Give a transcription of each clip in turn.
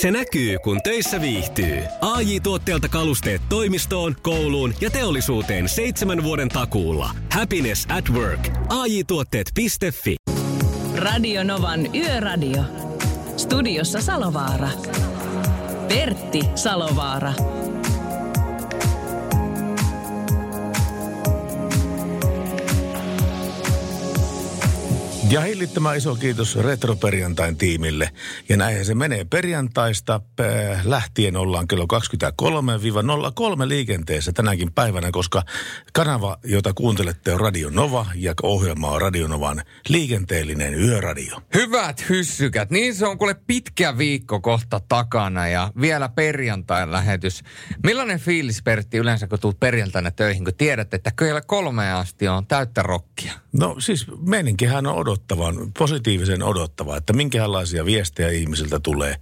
Se näkyy, kun töissä viihtyy. ai tuotteelta kalusteet toimistoon, kouluun ja teollisuuteen seitsemän vuoden takuulla. Happiness at work. ai tuotteetfi Radio Novan Yöradio. Studiossa Salovaara. Pertti Salovaara. Ja hillittömän iso kiitos Retroperjantain tiimille. Ja näinhän se menee perjantaista äh, lähtien ollaan kello 23-03 liikenteessä tänäkin päivänä, koska kanava, jota kuuntelette on Radio Nova ja ohjelma on Radio Novan liikenteellinen yöradio. Hyvät hyssykät, niin se on kuule pitkä viikko kohta takana ja vielä perjantain lähetys. Millainen fiilis Pertti yleensä kun tulet perjantaina töihin, kun tiedät, että kyllä kolmeen asti on täyttä rokkia? No siis meninkinhän on odottavan, positiivisen odottava, että minkälaisia viestejä ihmisiltä tulee,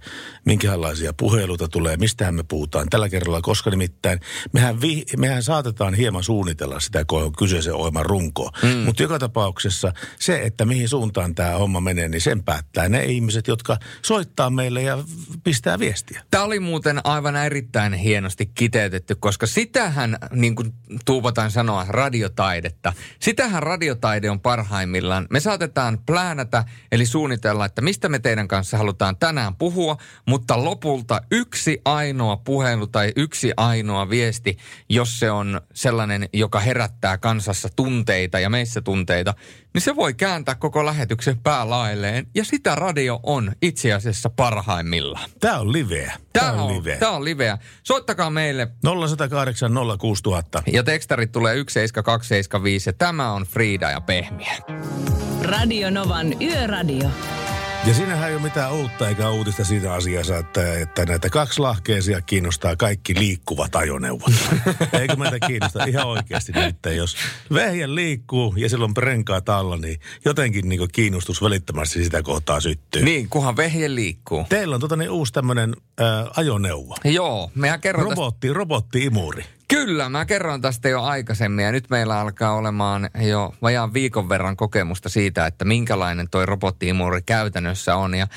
minkälaisia puheluita tulee, mistähän me puhutaan tällä kerralla, koska nimittäin mehän, vi, mehän saatetaan hieman suunnitella sitä kyseisen ohjelman runkoa. Mm. Mutta joka tapauksessa se, että mihin suuntaan tämä homma menee, niin sen päättää ne ihmiset, jotka soittaa meille ja pistää viestiä. Tämä oli muuten aivan erittäin hienosti kiteytetty, koska sitähän, niin kuin tuupataan sanoa, radiotaidetta, sitähän radiotaide on parhaimmillaan. Me saatetaan aletaan pläänätä, eli suunnitella, että mistä me teidän kanssa halutaan tänään puhua, mutta lopulta yksi ainoa puhelu tai yksi ainoa viesti, jos se on sellainen, joka herättää kansassa tunteita ja meissä tunteita, niin se voi kääntää koko lähetyksen päälailleen. Ja sitä radio on itse asiassa parhaimmillaan. Tämä on liveä. Tämä, Tämä on, liveä. Tämä on liveä. Soittakaa meille. 0108 06000. Ja tekstarit tulee 17275 ja tämä on Frida ja Pehmiä. Radio Novan Yöradio. Ja siinähän ei ole mitään uutta eikä uutista siitä asiassa, että, että näitä kaksi lahkeisia kiinnostaa kaikki liikkuvat ajoneuvot. Eikö meitä kiinnosta ihan oikeasti nyt, jos vehjä liikkuu ja silloin renkaat alla, niin jotenkin niin kiinnostus välittömästi sitä kohtaa syttyy. Niin, kunhan vehje liikkuu. Teillä on tota niin uusi tämmöinen ajoneuvo. Joo, mehän kerron Robotti, robotti-imuri. Kyllä, mä kerron tästä jo aikaisemmin ja nyt meillä alkaa olemaan jo vajaan viikon verran kokemusta siitä, että minkälainen toi robottiimuri käytännössä on. Ja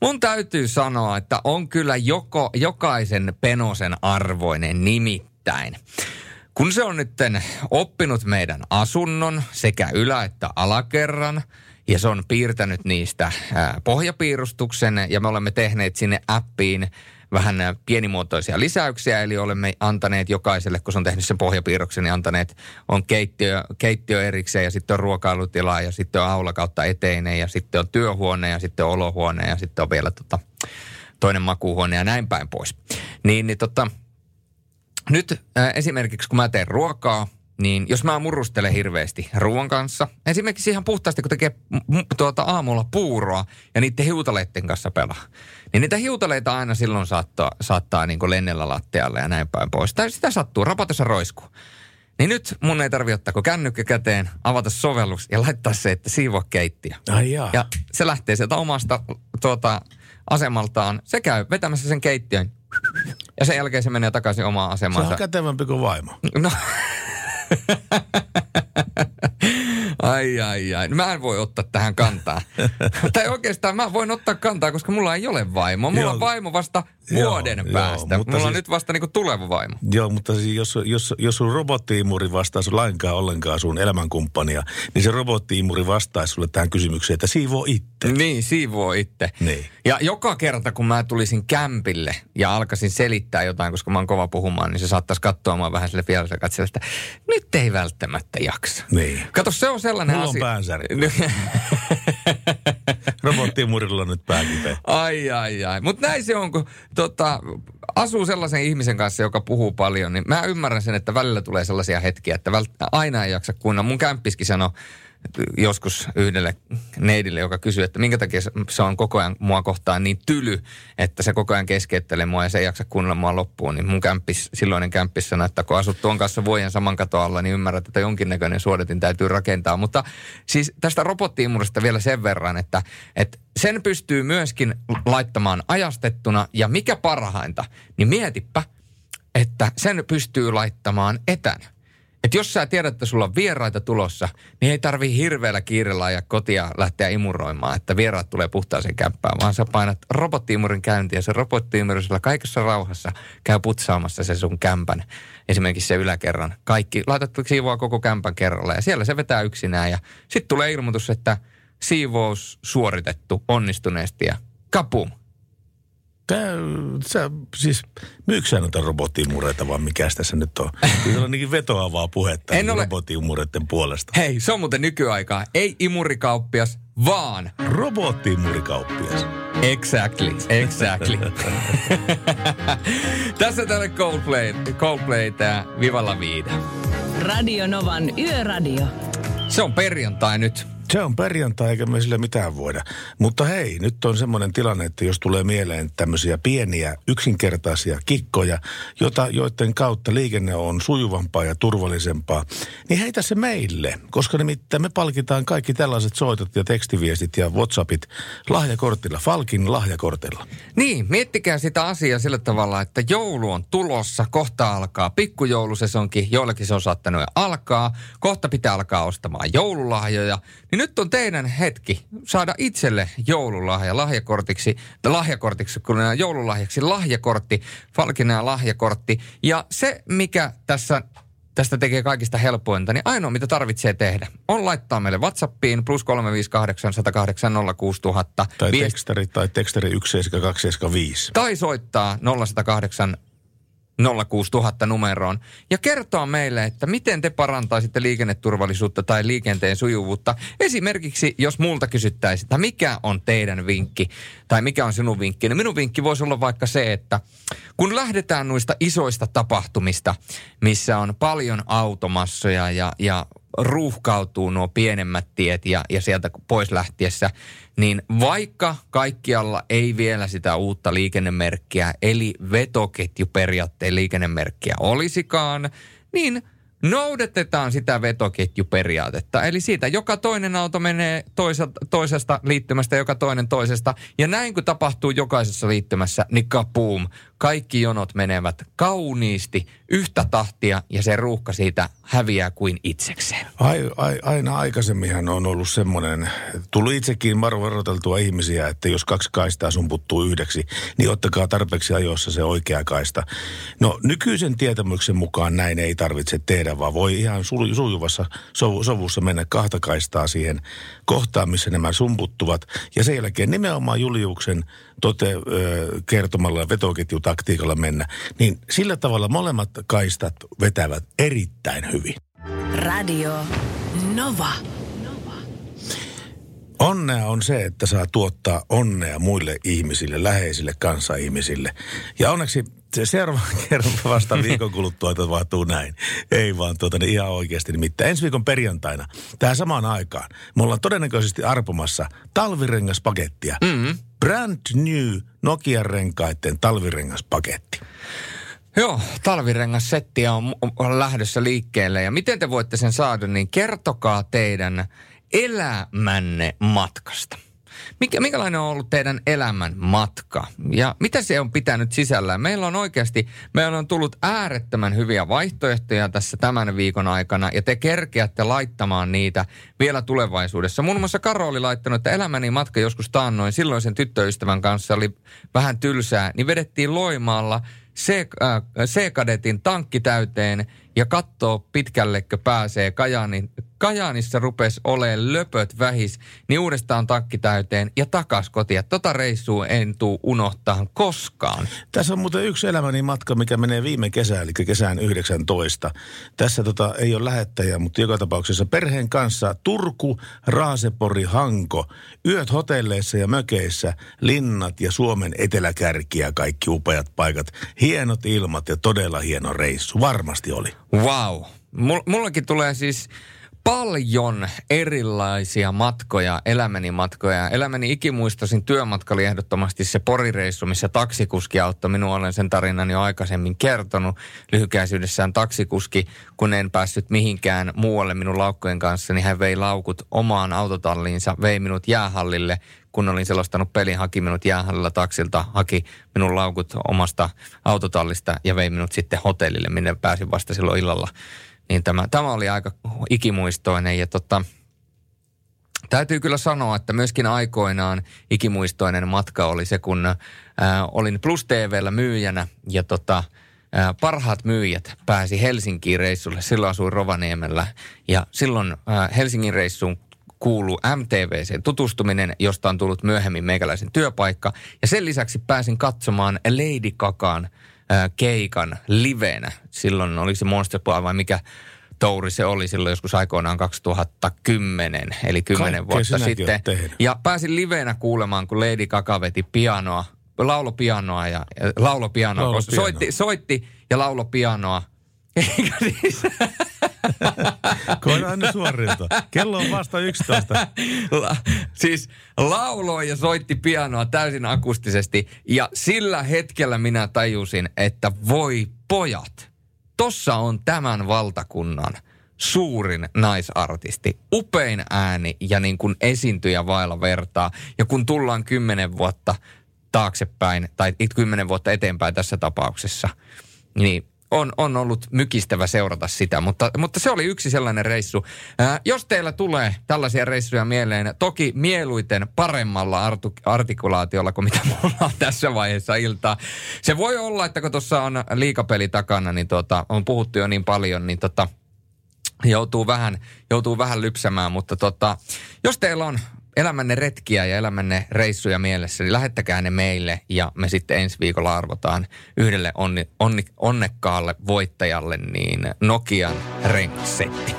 mun täytyy sanoa, että on kyllä joko, jokaisen penosen arvoinen nimittäin. Kun se on nyt oppinut meidän asunnon sekä ylä- että alakerran, ja se on piirtänyt niistä pohjapiirustuksen, ja me olemme tehneet sinne appiin vähän pienimuotoisia lisäyksiä, eli olemme antaneet jokaiselle, kun se on tehnyt sen pohjapiirroksen, niin antaneet, on keittiö, keittiö erikseen ja sitten on ruokailutila ja sitten on aula kautta eteinen ja sitten on työhuone ja sitten on olohuone ja sitten on vielä tota, toinen makuuhuone ja näin päin pois. Niin, niin tota, nyt äh, esimerkiksi kun mä teen ruokaa, niin jos mä murrustelen hirveästi ruoan kanssa, esimerkiksi ihan puhtaasti kun tekee tuota aamulla puuroa ja niiden hiutaleiden kanssa pelaa, niin niitä hiutaleita aina silloin saattaa, saattaa niin kuin lennellä lattialle ja näin päin pois. Tai sitä sattuu, rapatossa roiskuu. Niin nyt mun ei tarvi ottaa kännykkä käteen, avata sovellus ja laittaa se, että siivoa keittiö. Ai jaa. Ja se lähtee sieltä omasta tuota, asemaltaan. Se käy vetämässä sen keittiön. Ja sen jälkeen se menee takaisin omaan asemaansa. Se on kätevämpi kuin vaimo. No. Ai, ai, ai. Mä en voi ottaa tähän kantaa. tai oikeastaan mä voin ottaa kantaa, koska mulla ei ole vaimo. Mulla joo. on vaimo vasta vuoden joo, päästä. Joo, mutta mulla siis, on nyt vasta niinku tuleva vaimo. Joo, mutta siis jos, jos, jos sun robottiimuri vastaisi lainkaan ollenkaan sun elämänkumppania, niin se robottiimuri vastaisi sulle tähän kysymykseen, että siivoo itse. Niin, siivoo itse. Niin. Ja joka kerta, kun mä tulisin kämpille ja alkaisin selittää jotain, koska mä oon kova puhumaan, niin se saattaisi katsoa mua vähän sille vielä katsella, että nyt ei välttämättä jaksa. Niin. Kato, se on sellainen Mulla asia. on päänsärky. Robottimurilla on nyt pääkipeä. Ai, ai, ai. Mutta näin se on, kun tota, asuu sellaisen ihmisen kanssa, joka puhuu paljon, niin mä ymmärrän sen, että välillä tulee sellaisia hetkiä, että aina ei jaksa kunnan. Mun kämppiskin sanoi, joskus yhdelle neidille, joka kysyy, että minkä takia se on koko ajan mua kohtaan niin tyly, että se koko ajan keskeyttelee mua ja se ei jaksa kuunnella mua loppuun. Niin mun kämppis, silloinen kämppis sanoi, että kun asut tuon kanssa vuoden saman katon alla, niin ymmärrät, että jonkinnäköinen suodatin täytyy rakentaa. Mutta siis tästä robottiimurista vielä sen verran, että, että sen pystyy myöskin laittamaan ajastettuna ja mikä parhainta, niin mietipä, että sen pystyy laittamaan etänä. Että jos sä tiedät, että sulla on vieraita tulossa, niin ei tarvi hirveällä kiireellä ajaa kotia lähteä imuroimaan, että vieraat tulee puhtaaseen kämppään, vaan sä painat robottiimurin käyntiä ja se robottiimuri sulla kaikessa rauhassa käy putsaamassa se sun kämpän, esimerkiksi se yläkerran. Kaikki, laitat siivoa koko kämpän kerralla ja siellä se vetää yksinään ja sitten tulee ilmoitus, että siivous suoritettu onnistuneesti ja kapum, Tää, sä, siis myyksä noita robottimureita vaan mikä tässä nyt on? Kyllä on niinkin vetoavaa puhetta En ole- puolesta. Hei, se on muuten nykyaikaa. Ei imurikauppias, vaan Robottimurikauppias. Exactly, exactly. Tässä tälle Coldplay, Coldplay tää Vivalla Viida. Radio Novan Yöradio. Se on perjantai nyt. Se on perjantai eikä me sille mitään voida. Mutta hei, nyt on semmoinen tilanne, että jos tulee mieleen tämmöisiä pieniä, yksinkertaisia kikkoja, jota, joiden kautta liikenne on sujuvampaa ja turvallisempaa, niin heitä se meille, koska nimittäin me palkitaan kaikki tällaiset soitot ja tekstiviestit ja WhatsAppit lahjakortilla, Falkin lahjakortilla. Niin, miettikää sitä asiaa sillä tavalla, että joulu on tulossa, kohta alkaa pikkujoulusesonkin, joillakin se on saattanut jo alkaa, kohta pitää alkaa ostamaan joululahjoja, niin nyt on teidän hetki saada itselle joululahja lahjakortiksi, lahjakortiksi, kun joululahjaksi lahjakortti, Falkina lahjakortti. Ja se, mikä tässä tästä tekee kaikista helpointa, niin ainoa mitä tarvitsee tehdä on laittaa meille WhatsAppiin plus 358 108 06000 Tai viesti- tekstari tai tekstari 17275. tai soittaa 0108 06000 numeroon ja kertoa meille, että miten te parantaisitte liikenneturvallisuutta tai liikenteen sujuvuutta. Esimerkiksi, jos multa kysyttäisiin, että mikä on teidän vinkki tai mikä on sinun vinkki, niin minun vinkki voisi olla vaikka se, että kun lähdetään noista isoista tapahtumista, missä on paljon automassoja ja, ja ruuhkautuu nuo pienemmät tiet ja, ja sieltä pois lähtiessä, niin vaikka kaikkialla ei vielä sitä uutta liikennemerkkiä, eli vetoketjuperiaatteen liikennemerkkiä olisikaan, niin noudatetaan sitä vetoketjuperiaatetta. Eli siitä joka toinen auto menee toisesta, toisesta liittymästä, joka toinen toisesta. Ja näin kun tapahtuu jokaisessa liittymässä, niin kapuum, kaikki jonot menevät kauniisti yhtä tahtia ja se ruuhka siitä häviää kuin itsekseen. Ai, ai, aina aikaisemminhan on ollut semmoinen, tuli itsekin varoiteltua ihmisiä, että jos kaksi kaistaa sun puttuu yhdeksi, niin ottakaa tarpeeksi ajoissa se oikea kaista. No nykyisen tietämyksen mukaan näin ei tarvitse tehdä, vaan voi ihan sujuvassa sovu, sovussa mennä kahta kaistaa siihen kohtaan, missä nämä sumputtuvat. Ja sen jälkeen nimenomaan Juliuksen tote, ö, kertomalla vetoketjutaktiikalla mennä. Niin sillä tavalla molemmat kaistat vetävät erittäin hyvin. Radio Nova. Onnea on se, että saa tuottaa onnea muille ihmisille, läheisille kanssaihmisille. Ja onneksi se seuraava kerran vasta viikon kuluttua tapahtuu näin. Ei vaan tuota, niin ihan oikeasti. Nimittäin ensi viikon perjantaina, tähän samaan aikaan, me ollaan todennäköisesti arpomassa talvirengaspakettia. Mm-hmm. Brand new Nokian renkaiden talvirengaspaketti. Joo, talvirengassetti on, on lähdössä liikkeelle. Ja miten te voitte sen saada, niin kertokaa teidän elämänne matkasta. Mikä, minkälainen on ollut teidän elämän matka ja mitä se on pitänyt sisällään? Meillä on oikeasti, meillä on tullut äärettömän hyviä vaihtoehtoja tässä tämän viikon aikana ja te kerkeätte laittamaan niitä vielä tulevaisuudessa. Muun muassa Karo oli laittanut, että elämäni matka joskus taannoin silloisen tyttöystävän kanssa oli vähän tylsää, niin vedettiin Loimaalla äh, C-kadetin tankki täyteen ja katsoo pitkällekö pääsee Kajaanin, Kajaanissa rupes oleen löpöt vähis, niin uudestaan tankki täyteen ja takas kotiin. Tota reissua en tuu unohtaa koskaan. Tässä on muuten yksi elämäni matka, mikä menee viime kesään, eli kesään 19. Tässä tota, ei ole lähettäjä, mutta joka tapauksessa perheen kanssa Turku, Raasepori, Hanko, yöt hotelleissa ja mökeissä, linnat ja Suomen eteläkärkiä, kaikki upeat paikat, hienot ilmat ja todella hieno reissu. Varmasti oli. Wow. Mul, mullakin tulee siis paljon erilaisia matkoja, elämäni matkoja. Elämäni ikimuistoisin työmatka oli ehdottomasti se porireissu, missä taksikuski auttoi minua. Olen sen tarinan jo aikaisemmin kertonut. Lyhykäisyydessään taksikuski, kun en päässyt mihinkään muualle minun laukkojen kanssa, niin hän vei laukut omaan autotalliinsa, vei minut jäähallille, kun olin selostanut pelin, haki minut jäähallilla taksilta, haki minun laukut omasta autotallista ja vei minut sitten hotellille, minne pääsin vasta silloin illalla niin tämä, tämä oli aika ikimuistoinen ja tota, Täytyy kyllä sanoa, että myöskin aikoinaan ikimuistoinen matka oli se, kun ää, olin Plus TVllä myyjänä ja tota, ää, parhaat myyjät pääsi Helsinkiin reissulle. Silloin asuin Rovaniemellä ja silloin ää, Helsingin reissuun kuuluu MTVC tutustuminen, josta on tullut myöhemmin meikäläisen työpaikka. Ja sen lisäksi pääsin katsomaan Lady Kakaan ää, keikan livenä. Silloin oli se Monster vai mikä touri se oli silloin joskus aikoinaan 2010, eli 10 Kaikkea vuotta sitten. Ja pääsin livenä kuulemaan, kun Lady Gaga veti pianoa, laulopianoa ja ja laulopianoa, Laulo koska pianoa. soitti, soitti ja laulopianoa. Eikä siis, Koidaan nyt suoriutua. Kello on vasta 11. la, siis lauloi ja soitti pianoa täysin akustisesti. Ja sillä hetkellä minä tajusin, että voi pojat, tossa on tämän valtakunnan suurin naisartisti. Upein ääni ja niin kuin esiintyjä vailla vertaa. Ja kun tullaan kymmenen vuotta taaksepäin, tai kymmenen vuotta eteenpäin tässä tapauksessa, niin on, on ollut mykistävä seurata sitä, mutta, mutta se oli yksi sellainen reissu. Ää, jos teillä tulee tällaisia reissuja mieleen, toki mieluiten paremmalla artu, artikulaatiolla kuin mitä mulla on tässä vaiheessa iltaa. Se voi olla, että kun tuossa on liikapeli takana, niin tota, on puhuttu jo niin paljon, niin tota, joutuu vähän, joutuu vähän lypsämään, mutta tota, jos teillä on elämänne retkiä ja elämänne reissuja mielessä, niin lähettäkää ne meille ja me sitten ensi viikolla arvotaan yhdelle onni, onni, onnekkaalle voittajalle niin Nokian rengassetti.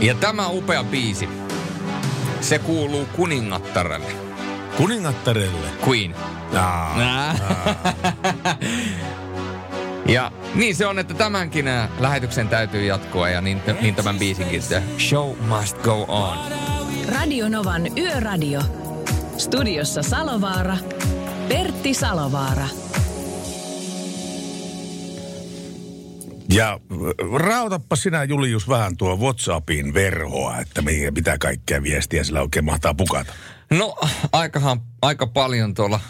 Ja tämä upea biisi, se kuuluu kuningattarelle. Kuningattarelle. Queen. Aa, Ja niin se on, että tämänkin ä, lähetyksen täytyy jatkua ja niin, niin tämän biisinkin. The show must go on. Radio Novan Yöradio. Studiossa Salovaara. Pertti Salovaara. Ja rautappa sinä Julius vähän tuo WhatsAppin verhoa, että mitä kaikkea viestiä sillä oikein mahtaa pukata. No aikahan, aika paljon tuolla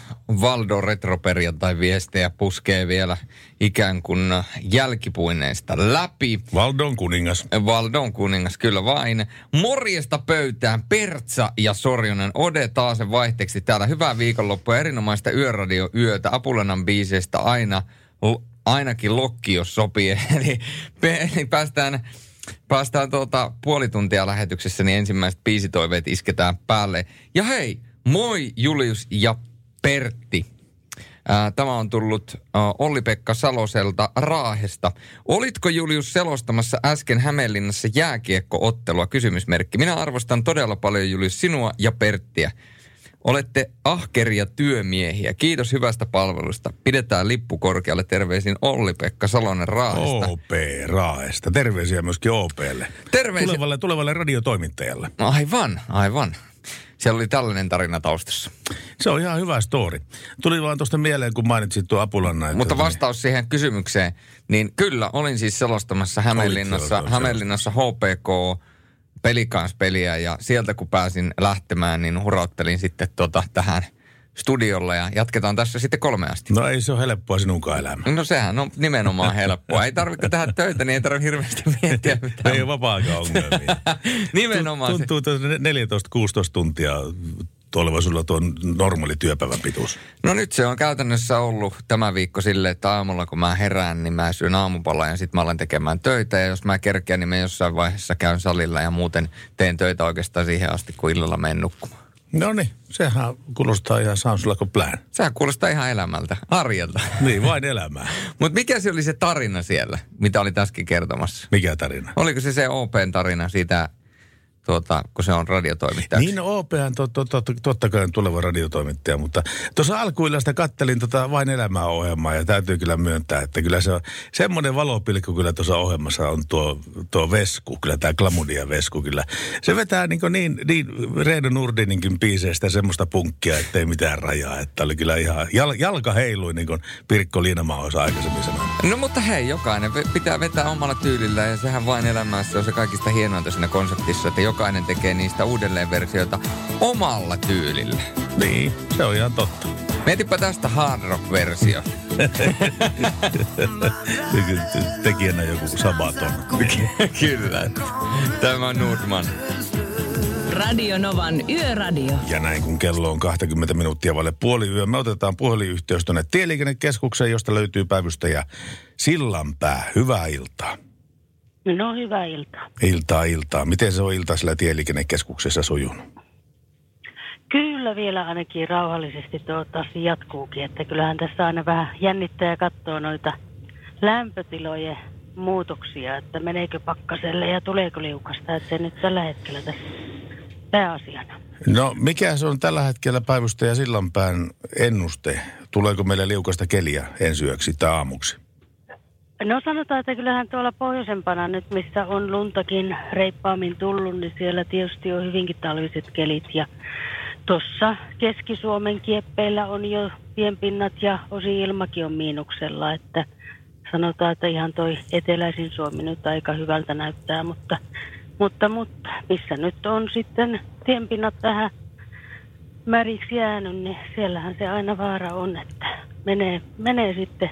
Valdo Retroperjantai viestejä puskee vielä ikään kuin jälkipuineista läpi. Valdon kuningas. Valdon kuningas, kyllä vain. Morjesta pöytään, Pertsa ja Sorjonen. Ode taas vaihteeksi täällä. Hyvää viikonloppua, erinomaista yöradio-yötä. Apulanan biiseistä aina, ainakin lokki, jos sopii. Eli, eli päästään, päästään tuota puoli tuntia lähetyksessä, niin ensimmäiset biisitoiveet isketään päälle. Ja hei, moi Julius ja Pertti. Tämä on tullut Olli-Pekka Saloselta Raahesta. Olitko Julius selostamassa äsken Hämeenlinnassa jääkiekkoottelua? Kysymysmerkki. Minä arvostan todella paljon Julius sinua ja Perttiä. Olette ahkeria työmiehiä. Kiitos hyvästä palvelusta. Pidetään lippu korkealle. Terveisin Olli-Pekka Salonen Raahesta. OP Raesta. Terveisiä myöskin OPlle. Terveisiä. Tulevalle, tulevalle radiotoimittajalle. Aivan, aivan. Siellä oli tällainen tarina taustassa. Se on ihan hyvä story. Tuli vaan tuosta mieleen, kun mainitsit tuo Apulanna. Mutta vastaus siihen kysymykseen, niin kyllä olin siis selostamassa Hämeenlinnassa. Hämeenlinnassa HPK pelikanspeliä ja sieltä kun pääsin lähtemään, niin hurauttelin sitten tota tähän studiolla ja jatketaan tässä sitten kolme asti. No ei se ole helppoa sinunkaan elämä. No sehän on nimenomaan helppoa. Ei tarvitse tehdä töitä, niin ei tarvitse hirveästi miettiä mitään. Ei ole vapaa-aikaa ongelmia. nimenomaan. Tuntuu, että 14-16 tuntia tuolla sulla tuo normaali työpäivän pituus. No nyt se on käytännössä ollut tämä viikko silleen, että aamulla kun mä herään, niin mä syön aamupalaa ja sitten mä alan tekemään töitä. Ja jos mä kerkeän, niin mä jossain vaiheessa käyn salilla ja muuten teen töitä oikeastaan siihen asti, kun illalla menen nukkumaan. No niin, sehän kuulostaa ihan sounds like a plan. Sehän kuulostaa ihan elämältä, arjelta. Niin, vain elämää. Mutta mikä se oli se tarina siellä, mitä oli äsken kertomassa? Mikä tarina? Oliko se se OPn tarina siitä, tuota, kun se on radiotoimittaja? Niin, no OPhan to, to, to, totta kai on tuleva radiotoimittaja, mutta tuossa alkuillasta kattelin tota Vain elämää ohjelmaa ja täytyy kyllä myöntää, että kyllä se on semmoinen valopilkku kyllä tuossa ohjelmassa on tuo, tuo Vesku, kyllä tämä Klamudia Vesku kyllä. Se vetää niin, niin, niin Reino Nurdininkin biiseistä semmoista punkkia, ettei mitään rajaa, että oli kyllä ihan, jal, jalka heilui niin kuin Pirkko Liinamaa olisi aikaisemmin sanonut. No mutta hei, jokainen pitää vetää omalla tyylillä ja sehän vain elämässä on se kaikista hienointa siinä konseptissa, että jokainen tekee niistä uudelleenversioita omalla tyylillä. Niin, se on ihan totta. Mietipä tästä hard rock-versio. Tekijänä joku Sabaton. Kyllä. Tämä on Nordman. Radio Novan Yöradio. Ja näin kun kello on 20 minuuttia vaille puoli yö, me otetaan puhelinyhteys tuonne Tieliikennekeskukseen, josta löytyy päivystäjä Sillanpää. Hyvää iltaa. No hyvää iltaa. Iltaa, iltaa. Miten se on ilta sillä Tieliikennekeskuksessa sujunut? Kyllä vielä ainakin rauhallisesti toivottavasti jatkuukin, että kyllähän tässä aina vähän jännittää ja katsoo noita lämpötilojen muutoksia, että meneekö pakkaselle ja tuleeko liukasta, että se nyt tällä hetkellä tässä pääasiana. No mikä se on tällä hetkellä päivystäjä Sillanpään ennuste? Tuleeko meille liukasta keliä ensi yöksi tai aamuksi? No sanotaan, että kyllähän tuolla pohjoisempana nyt, missä on luntakin reippaammin tullut, niin siellä tietysti on hyvinkin talviset kelit. Ja tuossa Keski-Suomen kieppeillä on jo pienpinnat ja osin ilmakin on miinuksella, että sanotaan, että ihan toi eteläisin Suomi nyt aika hyvältä näyttää, mutta, mutta, mutta missä nyt on sitten tienpinnat vähän märiksi jäänyt, niin siellähän se aina vaara on, että menee, menee sitten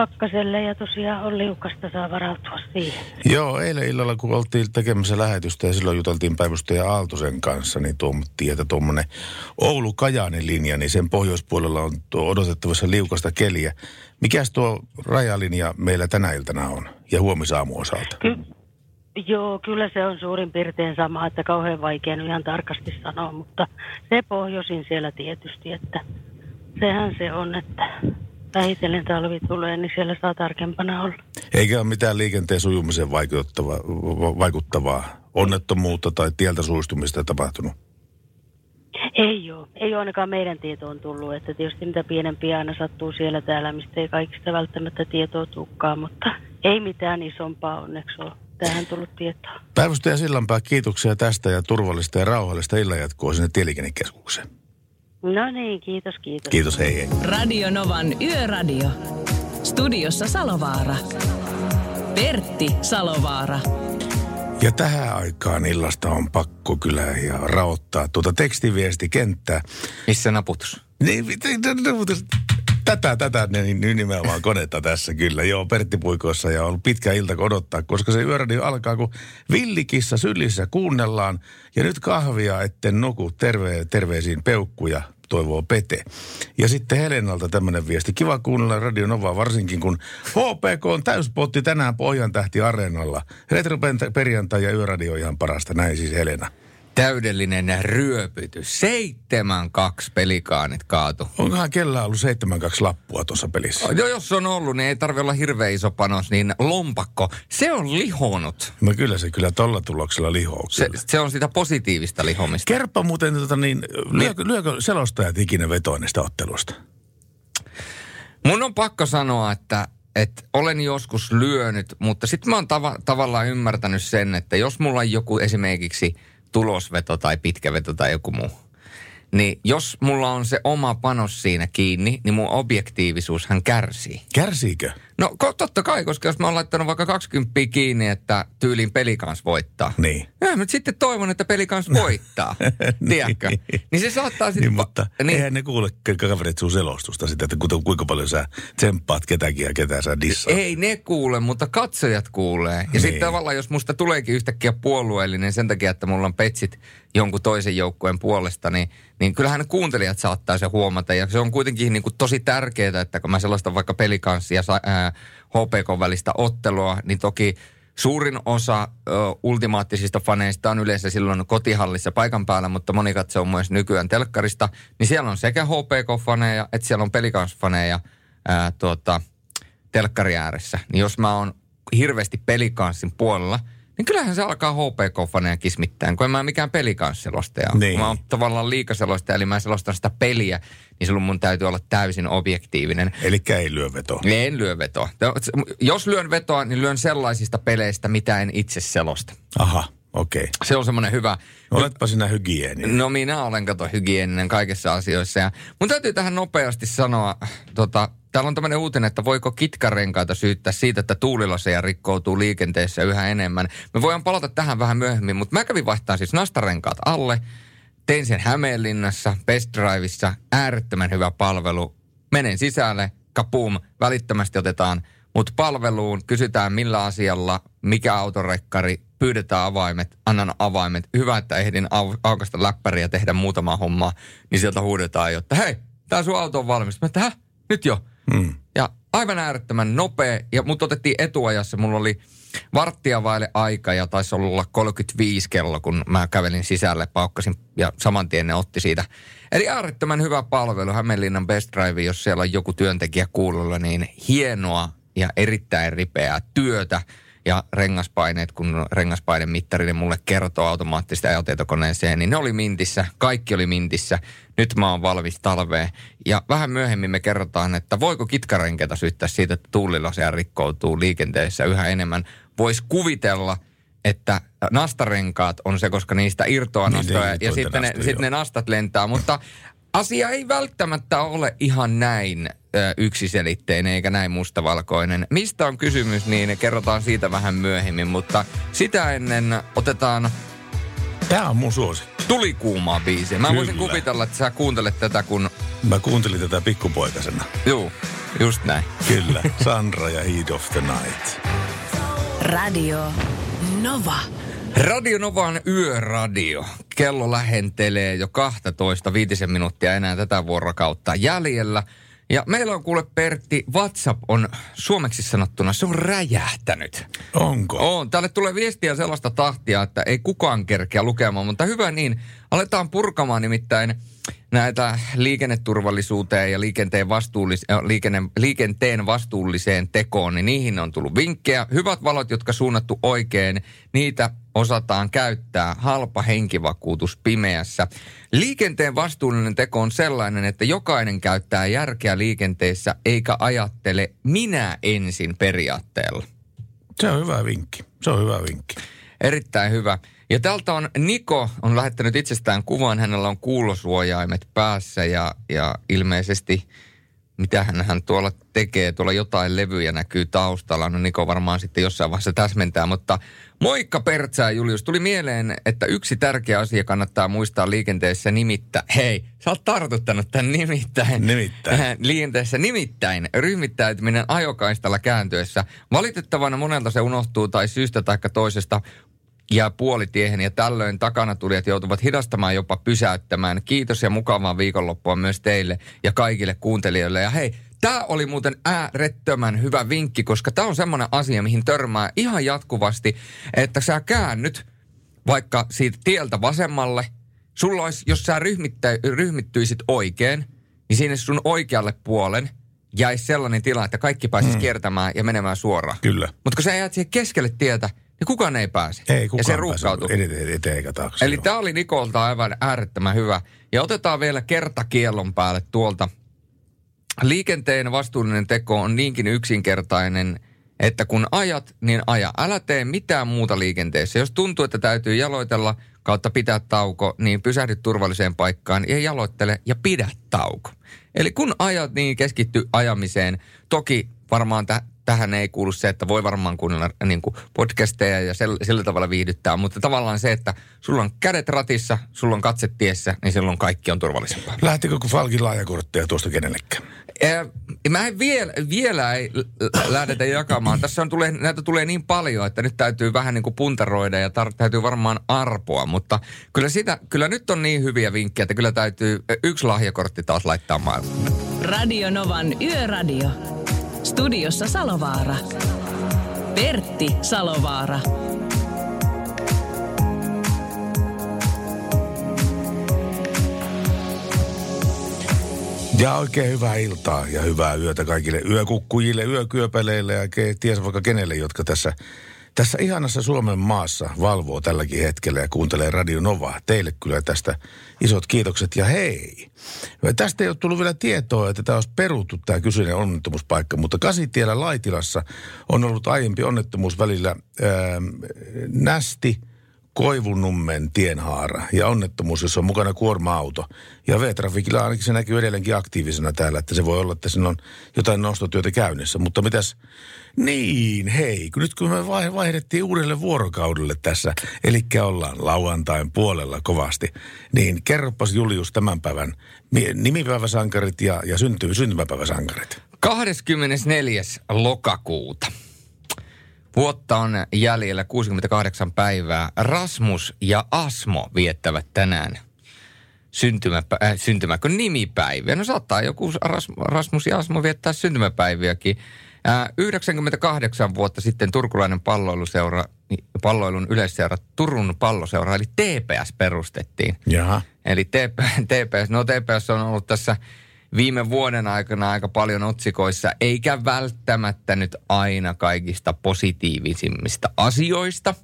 pakkaselle ja tosiaan on liukasta, saa varautua siihen. Joo, eilen illalla kun oltiin tekemässä lähetystä ja silloin juteltiin päivystäjä Aaltosen kanssa, niin tuomittiin, että tuommoinen Oulu-Kajaanin linja, niin sen pohjoispuolella on odotettavassa liukasta keliä. Mikäs tuo rajalinja meillä tänä iltana on ja huomisaamu osalta? Ky- Joo, kyllä se on suurin piirtein sama, että kauhean vaikea nyt ihan tarkasti sanoa, mutta se pohjoisin siellä tietysti, että sehän se on, että vähitellen talvi tulee, niin siellä saa tarkempana olla. Eikä ole mitään liikenteen sujumiseen vaikuttavaa, vaikuttavaa onnettomuutta tai tieltä suistumista tapahtunut? Ei ole. Ei ole ainakaan meidän tietoon tullut, että tietysti niitä pienempiä aina sattuu siellä täällä, mistä ei kaikista välttämättä tietoa tukkaa, mutta ei mitään isompaa onneksi ole tähän tullut tietoa. Päivystäjä Sillanpää, kiitoksia tästä ja turvallista ja rauhallista illanjatkoa sinne tieliikennekeskukseen. No niin, kiitos, kiitos. Kiitos, hei hei. Radio Novan Yöradio. Studiossa Salovaara. Pertti Salovaara. Ja tähän aikaan illasta on pakko kyllä ja raottaa tuota tekstiviestikenttää. Missä naputus? Niin, naputus. Tätä, tätä, niin nimenomaan konetta tässä kyllä. Joo, Pertti Puikossa ja on ollut pitkä ilta odottaa, koska se yöradio alkaa, kun villikissa sylissä kuunnellaan. Ja nyt kahvia, etten nuku. Terve, terveisiin peukkuja, toivoo Pete. Ja sitten Helenalta tämmöinen viesti. Kiva kuunnella Radio Novaa, varsinkin kun HPK on täyspotti tänään Pohjan tähti Areenalla. Retro perjantai ja yöradio ihan parasta, näin siis Helena täydellinen ryöpytys. 7-2 pelikaanit kaatu. Onkohan kellä ollut 7-2 lappua tuossa pelissä? Joo, jos on ollut, niin ei tarvi olla hirveän iso panos, niin lompakko, se on lihonut. No kyllä se kyllä tolla tuloksella lihoo. Se, se, on sitä positiivista lihomista. Kerppa muuten, tota, niin, lyökö, lyökö selostajat ikinä vetoinnista ottelusta? Mun on pakko sanoa, että että olen joskus lyönyt, mutta sitten mä oon tava, tavallaan ymmärtänyt sen, että jos mulla on joku esimerkiksi – tulosveto tai pitkäveto tai joku muu. Niin jos mulla on se oma panos siinä kiinni, niin mun objektiivisuushan kärsii. Kärsiikö? No totta kai, koska jos mä oon laittanut vaikka 20 kiinni, että tyyliin peli kanssa voittaa. Niin. Ja mä sitten toivon, että peli kanssa voittaa. Tiedätkö? niin. niin se saattaa sitten... Niin, mutta niin. eihän ne kuule kaverit sun selostusta sitten, että kuinka paljon sä tsemppaat ketäkin ja ketä sä dissaat. Ei ne kuule, mutta katsojat kuulee. Ja niin. sitten tavallaan, jos musta tuleekin yhtäkkiä puolueellinen sen takia, että mulla on petsit jonkun toisen joukkueen puolesta, niin, niin kyllähän kuuntelijat saattaa se huomata. Ja se on kuitenkin niin kuin tosi tärkeää, että kun mä sellaista vaikka pelikanssia ää, HPK välistä ottelua, niin toki suurin osa ö, ultimaattisista faneista on yleensä silloin kotihallissa paikan päällä, mutta moni katsoo myös nykyään telkkarista, niin siellä on sekä HPK-faneja että siellä on pelikansfaneja ää, tuota, telkkari ääressä. Niin jos mä oon hirveästi pelikanssin puolella – niin kyllähän se alkaa HPK-faneja kismittäin, kun en mä mikään pelikansselostaja niin. Mä oon tavallaan liikaselostaja, eli mä selostan sitä peliä, niin silloin mun täytyy olla täysin objektiivinen. Eli ei lyö vetoa. En lyö vetoa. Jos lyön vetoa, niin lyön sellaisista peleistä, mitä en itse selosta. Aha. Okei. Okay. Se on semmoinen hyvä. Oletpa sinä hygieninen. No minä olen kato hygieninen kaikissa asioissa. Ja mun täytyy tähän nopeasti sanoa, tota, täällä on tämmöinen uutinen, että voiko kitkarenkaita syyttää siitä, että tuulilaseja rikkoutuu liikenteessä yhä enemmän. Me voidaan palata tähän vähän myöhemmin, mutta mä kävin vaihtaa siis nastarenkaat alle. Tein sen Hämeenlinnassa, Best Driveissa, äärettömän hyvä palvelu. menen sisälle, kapum, välittömästi otetaan mut palveluun, kysytään millä asialla, mikä autorekkari, pyydetään avaimet, annan avaimet. Hyvä, että ehdin au- aukasta läppäriä tehdä muutama homma, niin sieltä huudetaan jo, että hei, tää sun auto on valmis. Mä että, Häh? nyt jo. Mm. Ja aivan äärettömän nopea, ja mut otettiin etuajassa, mulla oli varttia vaille aika ja taisi olla 35 kello, kun mä kävelin sisälle, paukkasin ja saman tien ne otti siitä. Eli äärettömän hyvä palvelu Hämeenlinnan Best Drive, jos siellä on joku työntekijä kuulolla, niin hienoa ja erittäin ripeää työtä. Ja rengaspaineet, kun rengaspainemittari ne mulle kertoo automaattisesti ajotietokoneeseen, niin ne oli mintissä, kaikki oli mintissä. Nyt mä oon valmis talveen. Ja vähän myöhemmin me kerrotaan, että voiko kitkarenkeitä syyttää siitä, että tuulilasia rikkoutuu liikenteessä yhä enemmän. Voisi kuvitella, että nastarenkaat on se, koska niistä irtoaa Niin, nastoja ne ja sitten ne, sitten ne nastat lentää, mutta asia ei välttämättä ole ihan näin ö, yksiselitteinen eikä näin mustavalkoinen. Mistä on kysymys, niin kerrotaan siitä vähän myöhemmin, mutta sitä ennen otetaan Tämä on mun suosikki. tulikuumaa biisiä. Mä voisin Kyllä. kuvitella, että sä kuuntelet tätä, kun... Mä kuuntelin tätä pikkupoikasena. Juu, just näin. Kyllä. Sandra ja Heat of the Night. Radio Nova. Radio Novan yöradio. Kello lähentelee jo 12, viitisen minuuttia enää tätä vuorokautta jäljellä. Ja meillä on kuule Pertti, WhatsApp on suomeksi sanottuna, se on räjähtänyt. Onko? On, tälle tulee viestiä sellaista tahtia, että ei kukaan kerkeä lukemaan, mutta hyvä niin. Aletaan purkamaan nimittäin näitä liikenneturvallisuuteen ja liikenteen, vastuullis- äh, liikenne, liikenteen vastuulliseen tekoon, niin niihin on tullut vinkkejä. Hyvät valot, jotka suunnattu oikein, niitä osataan käyttää. Halpa henkivakuutus pimeässä. Liikenteen vastuullinen teko on sellainen, että jokainen käyttää järkeä liikenteessä eikä ajattele minä ensin periaatteella. Se on hyvä vinkki. Se on hyvä vinkki. Erittäin hyvä. Ja täältä on Niko on lähettänyt itsestään kuvan. Hänellä on kuulosuojaimet päässä ja, ja ilmeisesti mitä hän, hän tuolla tekee. Tuolla jotain levyjä näkyy taustalla. No Niko varmaan sitten jossain vaiheessa täsmentää. Mutta moikka Pertsä ja Julius. Tuli mieleen, että yksi tärkeä asia kannattaa muistaa liikenteessä nimittäin. Hei, sä oot tartuttanut tämän nimittäin. Nimittäin. liikenteessä nimittäin ryhmittäytyminen ajokaistalla kääntyessä. Valitettavana monelta se unohtuu tai syystä tai toisesta jää puolitiehen ja tällöin takana tulijat joutuvat hidastamaan jopa pysäyttämään. Kiitos ja mukavaa viikonloppua myös teille ja kaikille kuuntelijoille. Ja hei, tämä oli muuten äärettömän hyvä vinkki, koska tämä on semmoinen asia, mihin törmää ihan jatkuvasti, että sä käännyt vaikka siitä tieltä vasemmalle. Sulla olisi, jos sä ryhmittä, ryhmittyisit oikein, niin sinne sun oikealle puolen jäisi sellainen tila, että kaikki pääsisi mm. kiertämään ja menemään suoraan. Kyllä. Mutta kun sä jäät siihen keskelle tietä, niin kukaan ei pääse. Ei ja kukaan se. Eteen, eteen eikä taakse. Eli tämä oli Nikolta aivan äärettömän hyvä. Ja otetaan vielä kertakiellon päälle tuolta. Liikenteen vastuullinen teko on niinkin yksinkertainen, että kun ajat, niin aja. Älä tee mitään muuta liikenteessä. Jos tuntuu, että täytyy jaloitella kautta pitää tauko, niin pysähdy turvalliseen paikkaan ja jaloittele ja pidä tauko. Eli kun ajat, niin keskitty ajamiseen. Toki varmaan tä- tähän ei kuulu se, että voi varmaan kuunnella niin kuin podcasteja ja sel- sillä tavalla viihdyttää, mutta tavallaan se, että sulla on kädet ratissa, sulla on katse tiessä, niin silloin kaikki on turvallisempaa. Lähtikö kun Falkin laajakortteja tuosta kenellekään? Ää, Mä en vielä, vielä ei lähdetä jakamaan. Tässä on tulee, näitä tulee niin paljon, että nyt täytyy vähän niin kuin puntaroida ja tar- täytyy varmaan arpoa. Mutta kyllä, sitä, kyllä nyt on niin hyviä vinkkejä, että kyllä täytyy yksi lahjakortti taas laittaa maailmaan. Radio Novan Yöradio. Studiossa Salovaara. Pertti Salovaara. Ja oikein hyvää iltaa ja hyvää yötä kaikille yökukkujille, yökyöpeleille ja ties vaikka kenelle, jotka tässä, tässä ihanassa Suomen maassa valvoo tälläkin hetkellä ja kuuntelee Radio Novaa. Teille kyllä tästä isot kiitokset ja hei. Tästä ei ole tullut vielä tietoa, että tämä olisi peruttu tämä kyseinen onnettomuuspaikka, mutta Kasitiellä Laitilassa on ollut aiempi onnettomuus välillä ää, Nästi, Koivunummen tienhaara ja onnettomuus, jossa on mukana kuorma-auto. Ja V-trafikilla ainakin se näkyy edelleenkin aktiivisena täällä, että se voi olla, että siinä on jotain nostotyötä käynnissä. Mutta mitäs, niin hei, nyt kun me vai- vaihdettiin uudelle vuorokaudelle tässä, eli ollaan lauantain puolella kovasti, niin kerropas Julius tämän päivän mi- nimipäiväsankarit ja, ja synty- syntymäpäiväsankarit. 24. lokakuuta. Vuotta on jäljellä 68 päivää. Rasmus ja Asmo viettävät tänään syntymäpä, äh, syntymäkö nimipäiviä. No saattaa joku Ras, Rasmus ja Asmo viettää syntymäpäiviäkin. Äh, 98 vuotta sitten turkulainen palloiluseura, palloilun yleisseura Turun palloseura, eli TPS perustettiin. Jaha. Eli TP, TPS, no TPS on ollut tässä viime vuoden aikana aika paljon otsikoissa, eikä välttämättä nyt aina kaikista positiivisimmista asioista.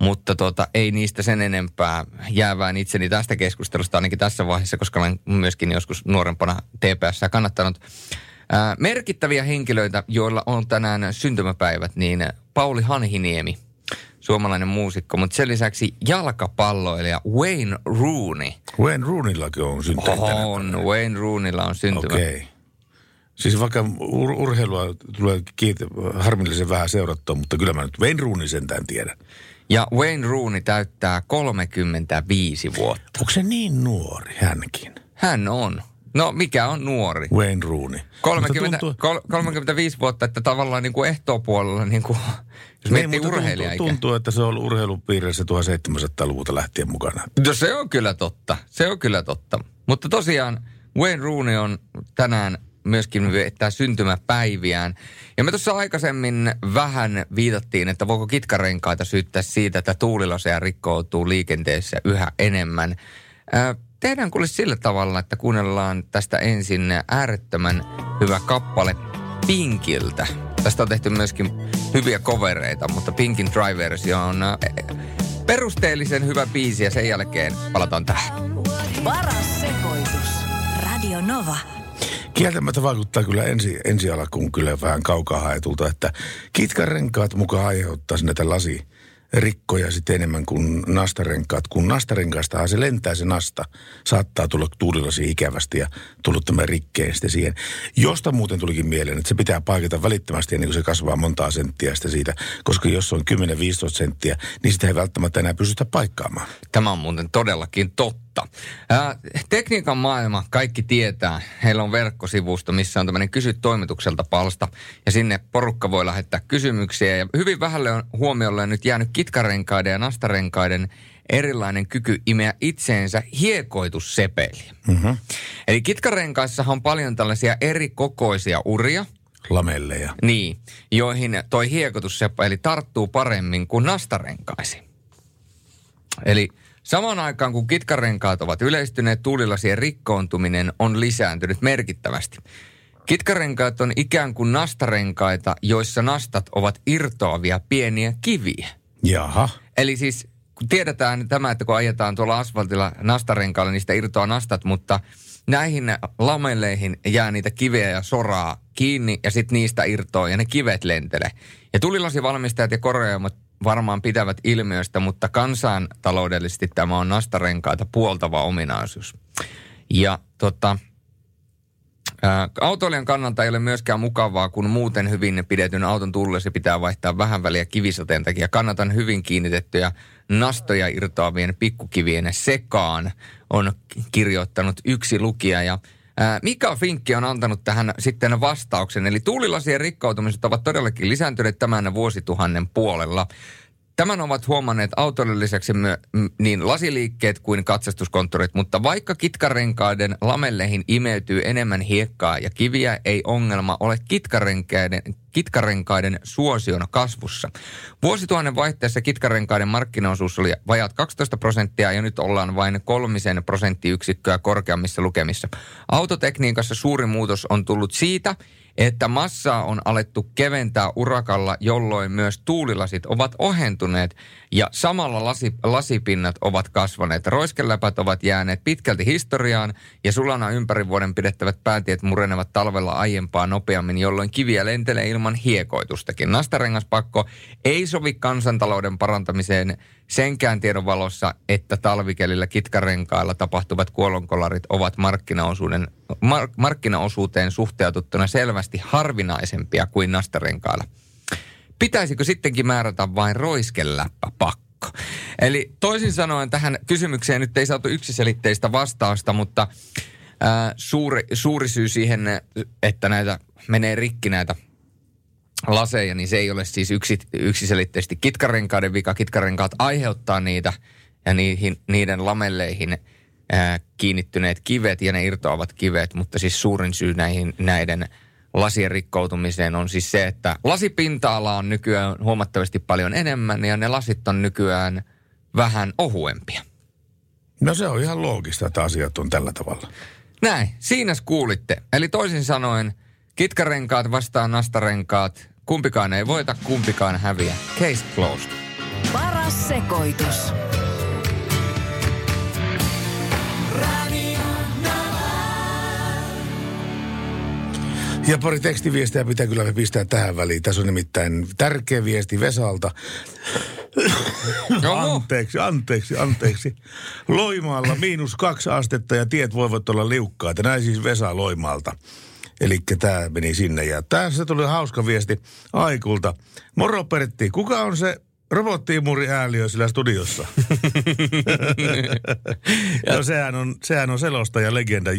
Mutta tota, ei niistä sen enempää jäävään itseni tästä keskustelusta, ainakin tässä vaiheessa, koska olen myöskin joskus nuorempana TPS kannattanut. Ää, merkittäviä henkilöitä, joilla on tänään syntymäpäivät, niin Pauli Hanhiniemi, suomalainen muusikko, mutta sen lisäksi jalkapalloilija Wayne Rooney. Wayne Roonillakin on syntynyt On, Wayne Rooneylla on syntymä. Okei. Okay. Siis vaikka ur- urheilua tulee kiit- harmillisen vähän seurattua, mutta kyllä mä nyt Wayne Rooney sentään tiedän. Ja Wayne Rooney täyttää 35 vuotta. Onko se niin nuori hänkin? Hän on. No mikä on nuori? Wayne Rooney. 30, Mutta kol, 35 vuotta, että tavallaan niin kuin ehtoopuolella, niin kuin, jos Niin, miettii tuntuu, tuntuu, että se on ollut urheilupiirissä 1700-luvulta lähtien mukana. No se on kyllä totta. Se on kyllä totta. Mutta tosiaan Wayne Rooney on tänään myöskin viettää syntymäpäiviään. Ja me tuossa aikaisemmin vähän viitattiin, että voiko kitkarenkaita syyttää siitä, että tuulilaseja rikkoutuu liikenteessä yhä enemmän. Ää, tehdään kuule sillä tavalla, että kuunnellaan tästä ensin äärettömän hyvä kappale Pinkiltä. Tästä on tehty myöskin hyviä kovereita, mutta Pinkin Driversio on ää, perusteellisen hyvä biisi ja sen jälkeen palataan tähän. Paras sekoitus. Radio Nova. Kieltämättä vaikuttaa kyllä ensi, ensi alkuun kyllä vähän kaukaa haetulta, että kitkarenkaat mukaan aiheuttaa näitä lasi rikkoja sitten enemmän kuin nastarenkaat. Kun nastarenkaastahan se lentää se nasta, saattaa tulla tuulilasi ikävästi ja tullut tämä rikkeen sitten siihen. Josta muuten tulikin mieleen, että se pitää paikata välittömästi ennen kuin se kasvaa montaa senttiä sitten siitä. Koska jos on 10-15 senttiä, niin sitä ei välttämättä enää pystytä paikkaamaan. Tämä on muuten todellakin totta. Ää, tekniikan maailma, kaikki tietää. Heillä on verkkosivusto, missä on tämmöinen kysy toimitukselta palsta. Ja sinne porukka voi lähettää kysymyksiä. Ja hyvin vähälle on huomiolle nyt jäänyt kitkarenkaiden ja nastarenkaiden erilainen kyky imeä itseensä hiekoitussepeliä. Mm-hmm. Eli kitkarenkaissahan on paljon tällaisia eri kokoisia uria, Lamelleja. niin, joihin toi hiekotussepeli tarttuu paremmin kuin nastarenkaisiin. Eli samaan aikaan kun kitkarenkaat ovat yleistyneet, tuulilasien rikkoontuminen on lisääntynyt merkittävästi. Kitkarenkaat on ikään kuin nastarenkaita, joissa nastat ovat irtoavia pieniä kiviä. Jaha. Eli siis kun tiedetään tämä, että kun ajetaan tuolla asfaltilla nastarenkaalla, niistä irtoaa nastat, mutta näihin lamelleihin jää niitä kiveä ja soraa kiinni ja sitten niistä irtoaa ja ne kivet lentelee. Ja tulilasivalmistajat ja korjaamat varmaan pitävät ilmiöstä, mutta kansantaloudellisesti tämä on nastarenkaita puoltava ominaisuus. Ja tota, Autoilijan kannalta ei ole myöskään mukavaa, kun muuten hyvin pidetyn auton tullessa pitää vaihtaa vähän väliä kivisateen takia. Kannatan hyvin kiinnitettyjä nastoja irtoavien pikkukivien sekaan, on kirjoittanut yksi lukija. Ja Mika Finkki on antanut tähän sitten vastauksen. Eli tuulilasien rikkoutumiset ovat todellakin lisääntyneet tämän vuosituhannen puolella. Tämän ovat huomanneet autoille lisäksi niin lasiliikkeet kuin katsastuskonttorit, mutta vaikka kitkarenkaiden lamelleihin imeytyy enemmän hiekkaa ja kiviä, ei ongelma ole kitkarenkaiden, kitkarenkaiden suosion kasvussa. Vuosituhannen vaihteessa kitkarenkaiden markkinaosuus oli vajat 12 prosenttia ja nyt ollaan vain kolmisen prosenttiyksikköä korkeammissa lukemissa. Autotekniikassa suuri muutos on tullut siitä, että massaa on alettu keventää urakalla, jolloin myös tuulilasit ovat ohentuneet ja samalla lasi, lasipinnat ovat kasvaneet. Roiskeläpät ovat jääneet pitkälti historiaan ja sulana ympäri vuoden pidettävät päätiet murenevat talvella aiempaa nopeammin, jolloin kiviä lentelee ilman hiekoitustakin. Nastarengaspakko ei sovi kansantalouden parantamiseen senkään tiedon valossa, että talvikelillä kitkarenkailla tapahtuvat kuolonkolarit ovat markkinaosuuden, mark, markkinaosuuteen suhteutettuna selvästi harvinaisempia kuin nastarenkailla. Pitäisikö sittenkin määrätä vain roiskeläppä pakko? Eli toisin sanoen tähän kysymykseen nyt ei saatu yksiselitteistä vastausta, mutta ää, suuri, suuri syy siihen, että näitä menee rikki näitä laseja, niin se ei ole siis yksi, yksiselitteisesti kitkarenkaiden vika. Kitkarenkaat aiheuttaa niitä ja niihin, niiden lamelleihin ää, kiinnittyneet kivet ja ne irtoavat kivet, mutta siis suurin syy näihin, näiden lasien rikkoutumiseen on siis se, että lasipinta-ala on nykyään huomattavasti paljon enemmän ja ne lasit on nykyään vähän ohuempia. No se on ihan loogista, että asiat on tällä tavalla. Näin, siinä kuulitte. Eli toisin sanoen, kitkarenkaat vastaan nastarenkaat, kumpikaan ei voita, kumpikaan häviä. Case closed. Paras sekoitus. Ja pari tekstiviestiä pitää kyllä pistää tähän väliin. Tässä on nimittäin tärkeä viesti Vesalta. Anteeksi, anteeksi, anteeksi. Loimaalla miinus kaksi astetta ja tiet voivat olla liukkaita. Näin siis Vesa Loimaalta. Eli tämä meni sinne. Ja tässä tuli hauska viesti Aikulta. Moro Pertti, kuka on se robottiimuri ääliö sillä studiossa? no sehän on, sehän on selostaja legenda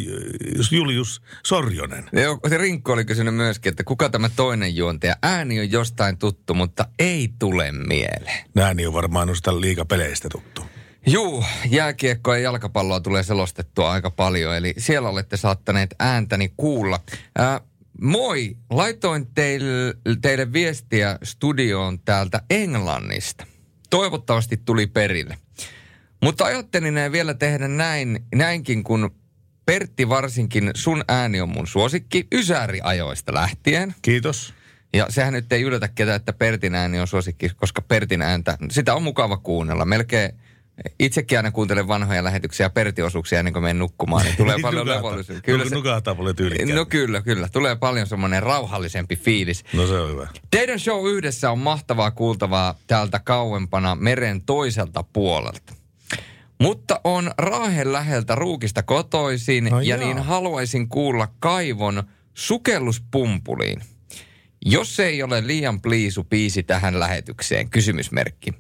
Julius Sorjonen. Joo, se Rinkko oli kysynyt myöskin, että kuka tämä toinen juontaja. Ääni on jostain tuttu, mutta ei tule mieleen. Ääni on varmaan noista liikapeleistä tuttu. Juu, jääkiekkoa ja jalkapalloa tulee selostettua aika paljon, eli siellä olette saattaneet ääntäni kuulla. Ää, moi, laitoin teille, teille viestiä studioon täältä Englannista. Toivottavasti tuli perille. Mutta ajattelin vielä tehdä näin, näinkin, kun Pertti varsinkin sun ääni on mun suosikki Ysäri-ajoista lähtien. Kiitos. Ja sehän nyt ei yllätä ketään, että Pertin ääni on suosikki, koska Pertin ääntä, sitä on mukava kuunnella. Melkein itsekin aina kuuntelen vanhoja lähetyksiä ja Perti-osuuksia ennen kuin menen nukkumaan, niin tulee paljon levollisuutta. Kyllä se, nukahtaa paljon tyylikkäämmin. No kyllä, kyllä. Tulee paljon semmoinen rauhallisempi fiilis. No se on hyvä. Teidän show yhdessä on mahtavaa kuultavaa täältä kauempana meren toiselta puolelta. Mutta on Raahen läheltä Ruukista kotoisin No ja jaa. niin haluaisin kuulla kaivon sukelluspumpuliin. Jos ei ole liian pliisu biisi tähän lähetykseen, kysymysmerkki.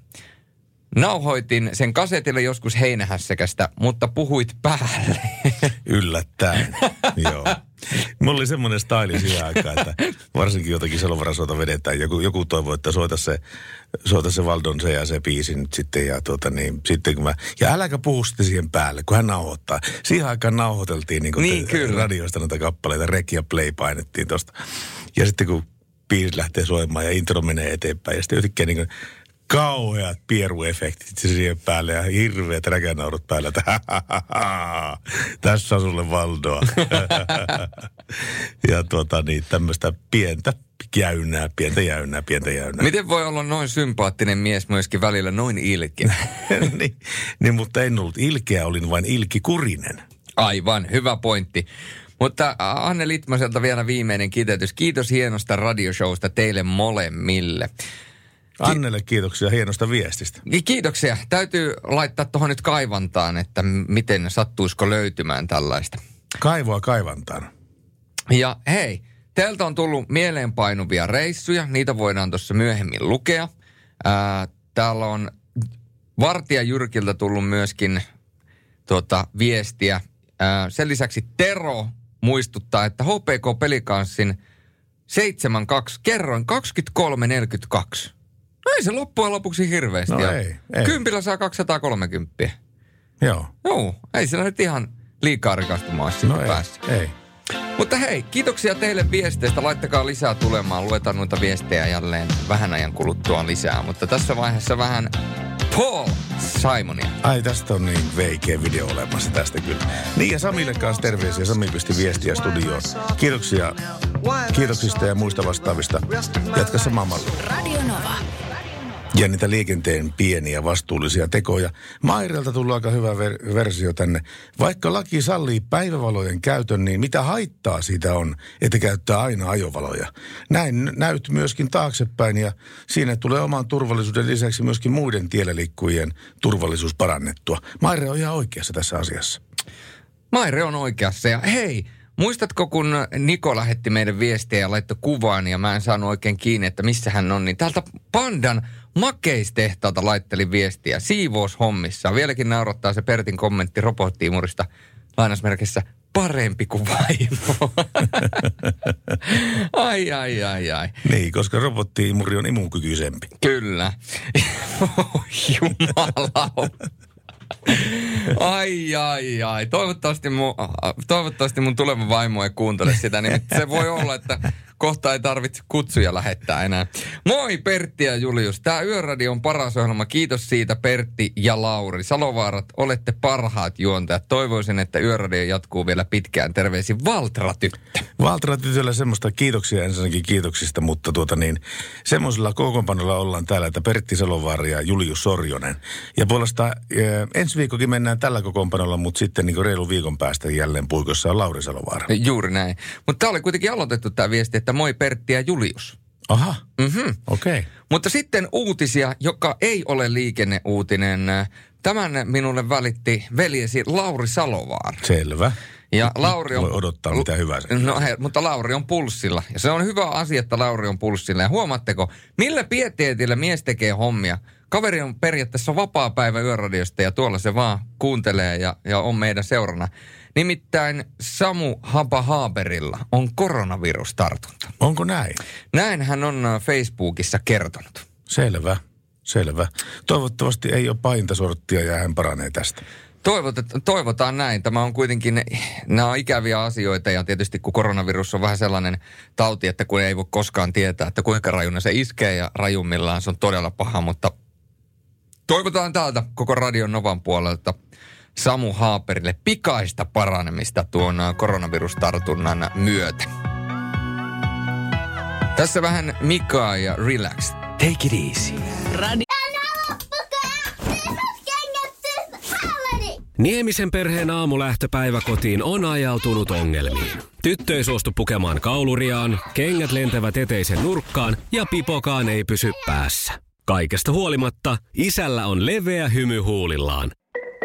Nauhoitin sen kasetille joskus heinähässäkästä, mutta puhuit päälle. Yllättäen. Joo. Mulla oli semmoinen staili siihen aikaan, että varsinkin jotakin selovarasoita vedetään. Joku, joku toivoi, että soita se, soita se Valdon se ja se biisi nyt sitten. Ja, tuota, niin, sitten kun mä, ja äläkä puhu sitten siihen päälle, kun hän nauhoittaa. Siihen aikaan nauhoiteltiin niin, Niin, te, radioista noita kappaleita. Rek ja play painettiin tosta. Ja sitten kun biisi lähtee soimaan ja intro menee eteenpäin. Ja sitten yhtäkkiä niin kuin, kauheat pieruefektit siihen päälle ja hirveät räkänaurut päällä. Tässä on sulle Valdoa. ja tuota niin, tämmöistä pientä jäynää, pientä jäynää, pientä jäynää. Miten voi olla noin sympaattinen mies myöskin välillä noin ilkeä? niin, niin, mutta en ollut ilkeä, olin vain ilkikurinen. Aivan, hyvä pointti. Mutta Anne Litmaselta vielä viimeinen kiteytys. Kiitos hienosta radioshowsta teille molemmille. Annelle kiitoksia hienosta viestistä. Ki- Kiitoksia. Täytyy laittaa tuohon nyt kaivantaan, että miten sattuisiko löytymään tällaista. Kaivoa kaivantaan. Ja hei, teiltä on tullut mieleenpainuvia reissuja. Niitä voidaan tuossa myöhemmin lukea. Ää, täällä on Vartija Jyrkiltä tullut myöskin tuota, viestiä. Ää, sen lisäksi Tero muistuttaa, että HPK Pelikanssin 7-2 kerroin 23-42. No ei se loppujen lopuksi hirveästi. No ole. ei, ei. Kympillä saa 230. Joo. Joo, ei sillä nyt ihan liikaa rikastumaan sitten No ei, päässä. ei. Mutta hei, kiitoksia teille viesteistä. Laittakaa lisää tulemaan. Luetaan noita viestejä jälleen vähän ajan kuluttua lisää. Mutta tässä vaiheessa vähän Paul Simonia. Ai tästä on niin veikeä video olemassa tästä kyllä. Niin ja Samille kanssa terveisiä. Sami pisti viestiä studioon. Kiitoksia kiitoksista ja muista vastaavista. Jatka samaa mallia. Radio Nova. Ja niitä liikenteen pieniä vastuullisia tekoja. Mairelta tullut aika hyvä ver- versio tänne. Vaikka laki sallii päivävalojen käytön, niin mitä haittaa siitä on, että käyttää aina ajovaloja? Näin näyt myöskin taaksepäin ja siinä tulee oman turvallisuuden lisäksi myöskin muiden tiellä liikkujien turvallisuus parannettua. Maire on ihan oikeassa tässä asiassa. Maire on oikeassa ja hei, Muistatko, kun Niko lähetti meidän viestiä ja laittoi kuvaan ja mä en saanut oikein kiinni, että missä hän on, niin täältä Pandan makeistehtaalta laitteli viestiä siivoushommissa. Vieläkin naurattaa se Pertin kommentti robottiimurista lainausmerkissä parempi kuin vaimo. ai, ai, ai, ai. Niin, koska robottiimuri on imunkykyisempi. Kyllä. Jumala. Ai, ai, ai. Toivottavasti mun, toivottavasti mun tuleva vaimo ei kuuntele sitä, niin se voi olla, että kohta ei tarvitse kutsuja lähettää enää. Moi Pertti ja Julius. Tämä Yöradio on paras ohjelma. Kiitos siitä Pertti ja Lauri. Salovaarat, olette parhaat juontajat. Toivoisin, että Yöradio jatkuu vielä pitkään. Terveisin Valtra tyttö. Valtra tytöllä semmoista kiitoksia ensinnäkin kiitoksista, mutta tuota niin, semmoisella kokoonpanolla ollaan täällä, että Pertti Salovaara ja Julius Sorjonen. Ja puolesta eh, ensi viikokin mennään tällä kokoonpanolla, mutta sitten niin reilu viikon päästä jälleen puikossa on Lauri Salovaara. Juuri näin. Mutta tämä oli kuitenkin aloitettu tämä viesti, että moi Pertti ja Julius. Aha, Mm-hmm. okei. Okay. Mutta sitten uutisia, joka ei ole liikenneuutinen. Tämän minulle välitti veljesi Lauri Salovaara. Selvä. Ja Lauri on... Voi odottaa mitä hyvää se. No he, mutta Lauri on pulssilla. Ja se on hyvä asia, että Lauri on pulssilla. Ja huomaatteko, millä pieteetillä mies tekee hommia? Kaveri on periaatteessa vapaa päivä yöradiosta ja tuolla se vaan kuuntelee ja, ja on meidän seurana. Nimittäin Samu Haba Haaberilla on koronavirustartunta. Onko näin? Näin hän on äh, Facebookissa kertonut. Selvä, selvä. Toivottavasti ei ole pahinta sorttia ja hän paranee tästä. Toivot, toivotaan näin. Tämä on kuitenkin, nämä on ikäviä asioita ja tietysti kun koronavirus on vähän sellainen tauti, että kun ei voi koskaan tietää, että kuinka rajuna se iskee ja rajummillaan se on todella paha, mutta toivotaan täältä koko Radion Novan puolelta Samu Haaperille pikaista paranemista tuon äh, koronavirustartunnan myötä. Tässä vähän Mika ja Relax. Take it easy. Radio. Niemisen perheen aamulähtöpäivä kotiin on ajautunut ongelmiin. Tyttö ei suostu pukemaan kauluriaan, kengät lentävät eteisen nurkkaan ja pipokaan ei pysy päässä. Kaikesta huolimatta, isällä on leveä hymy huulillaan.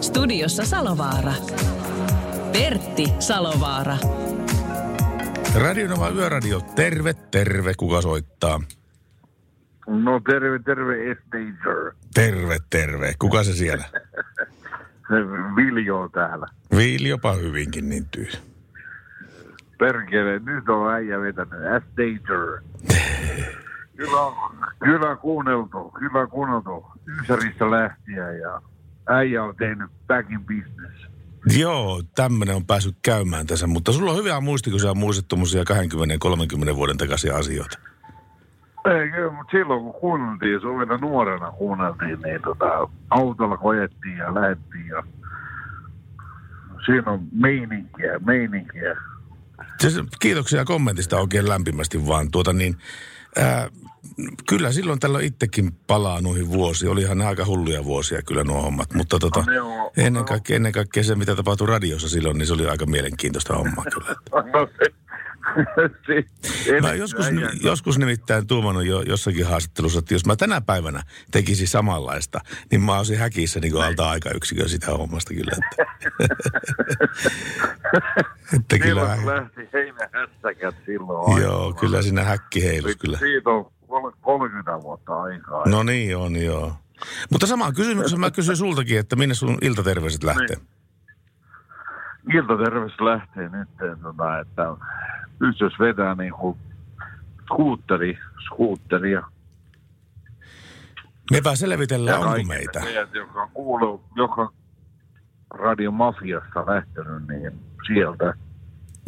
Studiossa Salovaara. Pertti Salovaara. Radionova Yöradio, terve, terve, kuka soittaa? No terve, terve, Estager. Terve, terve, kuka se siellä? Viljo on täällä. Viiljopa hyvinkin niin tyy. Perkele, nyt on äijä vetänyt. Estager. Kyllä on, kyllä kuunneltu, kyllä on kuunneltu. Ysäristä lähtien ja äijä on tehnyt back in business. Joo, tämmöinen on päässyt käymään tässä, mutta sulla on hyvä muisti, kun sä muistat tuommoisia 20-30 vuoden takaisia asioita. Ei, kyllä, mutta silloin kun kuunneltiin, Suomena nuorena kuunneltiin, niin tota, autolla kojettiin ja lähettiin ja siinä on meininkiä, meininkiä. Siis, kiitoksia kommentista oikein lämpimästi vaan. Tuota niin, ää, kyllä silloin tällä itsekin palaa noihin vuosiin. Olihan ne aika hulluja vuosia kyllä nuo hommat. Mutta tota, No ennen, kaikkea, ennen kaikkea se, mitä tapahtui radiossa silloin, niin se oli aika mielenkiintoista hommaa kyllä. Mä joskus, joskus nimittäin tuumannut jo jossakin haastattelussa, että jos mä tänä päivänä tekisin samanlaista, niin mä olisin häkissä niin alta aikayksikön sitä hommasta kyllä. Että, että kyllä, Silloin lähti heinähässäkät silloin. joo, kyllä siinä häkki heilus kyllä. Siitä on 30 vuotta aikaa. No niin on, joo. Mutta sama kysymyksen mä kysyn sultakin, että minne sun iltaterveiset lähtee? Iltaterveys lähtee nyt, tota, että pystyisi vetämään niin kuin skuutteri, skuutteria. Mepä selvitellään, onko meitä. Teidät, joka on kuullut, joka radiomafiasta lähtenyt, niin sieltä.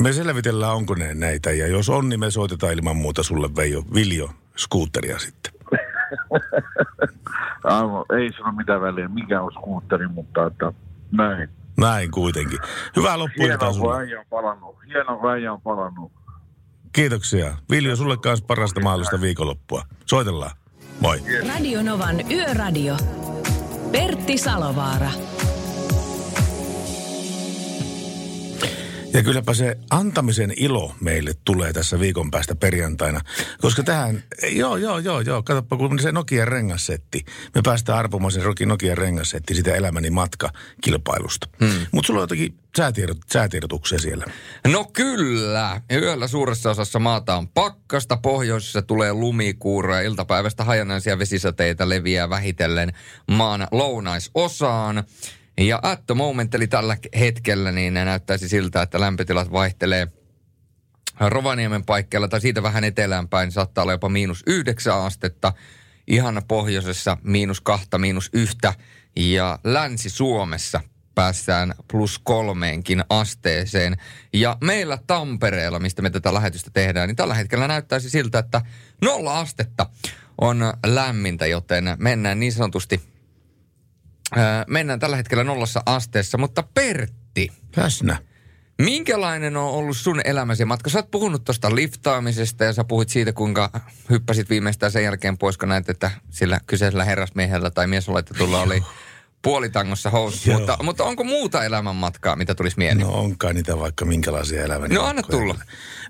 Me selvitellään, onko ne näitä. Ja jos on, niin me soitetaan ilman muuta sulle Veijo, Viljo skuutteria sitten. Aivan, ei ole mitään väliä, mikä on skuutteri, mutta että näin. Näin kuitenkin. Hyvää loppuiltaa Hienoa, kun sulle. äijä on palannut. Hienoa, kun äijä on palannut. Kiitoksia. Viljo, sulle kanssa parasta mahdollista viikonloppua. Soitellaan. Moi. Radio Novan Yöradio. Pertti Salovaara. Ja kylläpä se antamisen ilo meille tulee tässä viikon päästä perjantaina. Koska tähän, joo, joo, joo, joo, katsoppa kun se Nokia rengassetti. Me päästään arpomaan sen Roki Nokia rengassetti sitä elämäni matka kilpailusta. Hmm. Mutta sulla on jotakin säätiedot, säätiedotuksia siellä. No kyllä. Yöllä suuressa osassa maata on pakkasta, pohjoisessa tulee lumikuuroja, iltapäivästä hajanaisia vesisateita leviää vähitellen maan lounaisosaan. Ja at the moment, eli tällä hetkellä, niin näyttäisi siltä, että lämpötilat vaihtelee Rovaniemen paikkeilla tai siitä vähän eteläänpäin saattaa olla jopa miinus yhdeksän astetta. Ihan pohjoisessa miinus kahta, miinus yhtä ja Länsi-Suomessa päästään plus kolmeenkin asteeseen. Ja meillä Tampereella, mistä me tätä lähetystä tehdään, niin tällä hetkellä näyttäisi siltä, että nolla astetta on lämmintä, joten mennään niin sanotusti, mennään tällä hetkellä nollassa asteessa. Mutta Pertti, Läsnä. Minkälainen on ollut sun elämäsi matka? Sä oot puhunut tuosta liftaamisesta ja sä puhuit siitä, kuinka hyppäsit viimeistään sen jälkeen pois, kun näet, että sillä kyseisellä herrasmiehellä tai miesoletetulla oli puolitangossa housut. Joo. Mutta, mutta onko muuta elämänmatkaa, mitä tulisi mieleen? No onkaan niitä vaikka minkälaisia elämäni. No, anna tulla.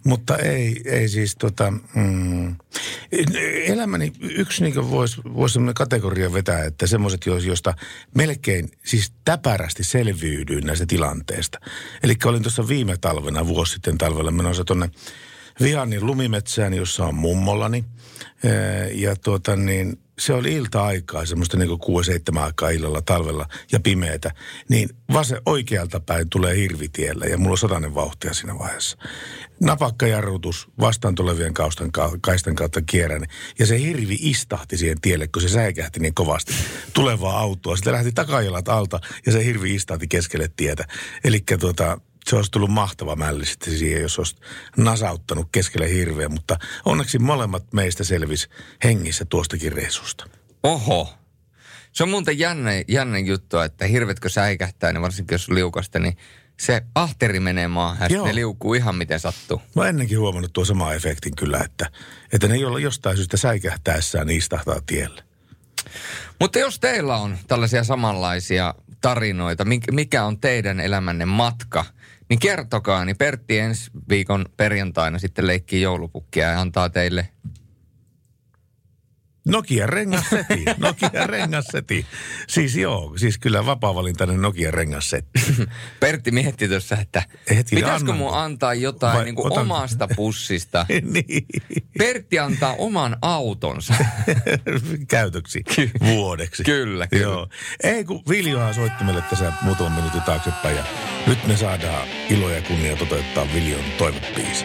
Mutta ei, ei siis tota, mm, elämäni yksi niin voisi vois semmoinen kategoria vetää, että semmoiset, joista melkein siis täpärästi selviydyin näistä tilanteista. Eli olin tuossa viime talvena, vuosi sitten talvella menossa tuonne Vihannin lumimetsään, jossa on mummolani. Eh, Ja tuota niin, se oli ilta-aikaa, semmoista niin kuin 6-7 aikaa illalla talvella ja pimeätä. Niin vase oikealta päin tulee hirvitiellä ja mulla on satainen vauhtia siinä vaiheessa. Napakkajarrutus vastaan tulevien kaustan, ka- kaistan kautta kierrän. Ja se hirvi istahti siihen tielle, kun se säikähti niin kovasti tulevaa autoa. Sitten lähti takajalat alta ja se hirvi istahti keskelle tietä. Eli tuota, se olisi tullut mahtava mälli sitten siihen, jos olisi nasauttanut keskelle hirveä. Mutta onneksi molemmat meistä selvisi hengissä tuostakin reissusta. Oho. Se on muuten jännä, jännä juttu, että hirvetkö säikähtää, niin varsinkin jos liukasta, niin se ahteri menee maahan ja Joo. ne liukuu ihan miten sattuu. Mä ennenkin huomannut tuo sama efektin kyllä, että, että ne jolla jostain syystä säikähtäessään niin istahtaa tielle. Mutta jos teillä on tällaisia samanlaisia tarinoita, mik- mikä on teidän elämänne matka, niin kertokaa, niin Pertti ensi viikon perjantaina sitten leikkii joulupukkia ja antaa teille Nokia rengasseti, Nokia rengasseti. Siis joo, siis kyllä vapaa-valintainen Nokia rengassetti. Pertti mietti tuossa, että Hetki, pitäisikö mun antaa jotain Vai niin kuin otanko? omasta pussista. niin, Pertti antaa oman autonsa. käytöksi vuodeksi. Kyllä, kyllä. Joo. Ei kun Viljohan soitti meille tässä muutaman minuutin taaksepäin ja nyt me saadaan ilo ja kunnia toteuttaa Viljon toivepiisi.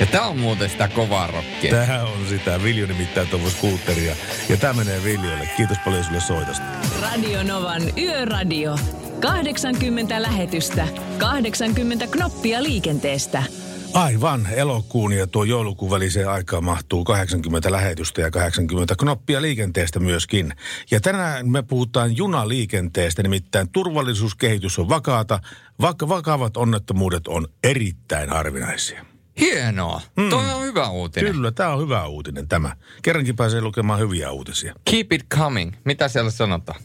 Ja tää on muuten sitä kovaa rockia. Tämähän on sitä. Viljo nimittäin tuolla skuutteria. Ja tämä menee Viljolle. Kiitos paljon sulle soitosta. Radio Novan Yöradio. 80 lähetystä, 80 knoppia liikenteestä. Aivan, elokuun ja tuo joulukuun väliseen aikaan mahtuu 80 lähetystä ja 80 knoppia liikenteestä myöskin. Ja tänään me puhutaan junaliikenteestä, nimittäin turvallisuuskehitys on vakaata, vaikka vakavat onnettomuudet on erittäin harvinaisia. Hienoa. Mm. Toi on hyvä uutinen. Kyllä, tämä on hyvä uutinen tämä. Kerrankin pääsee lukemaan hyviä uutisia. Keep it coming. Mitä siellä sanotaan?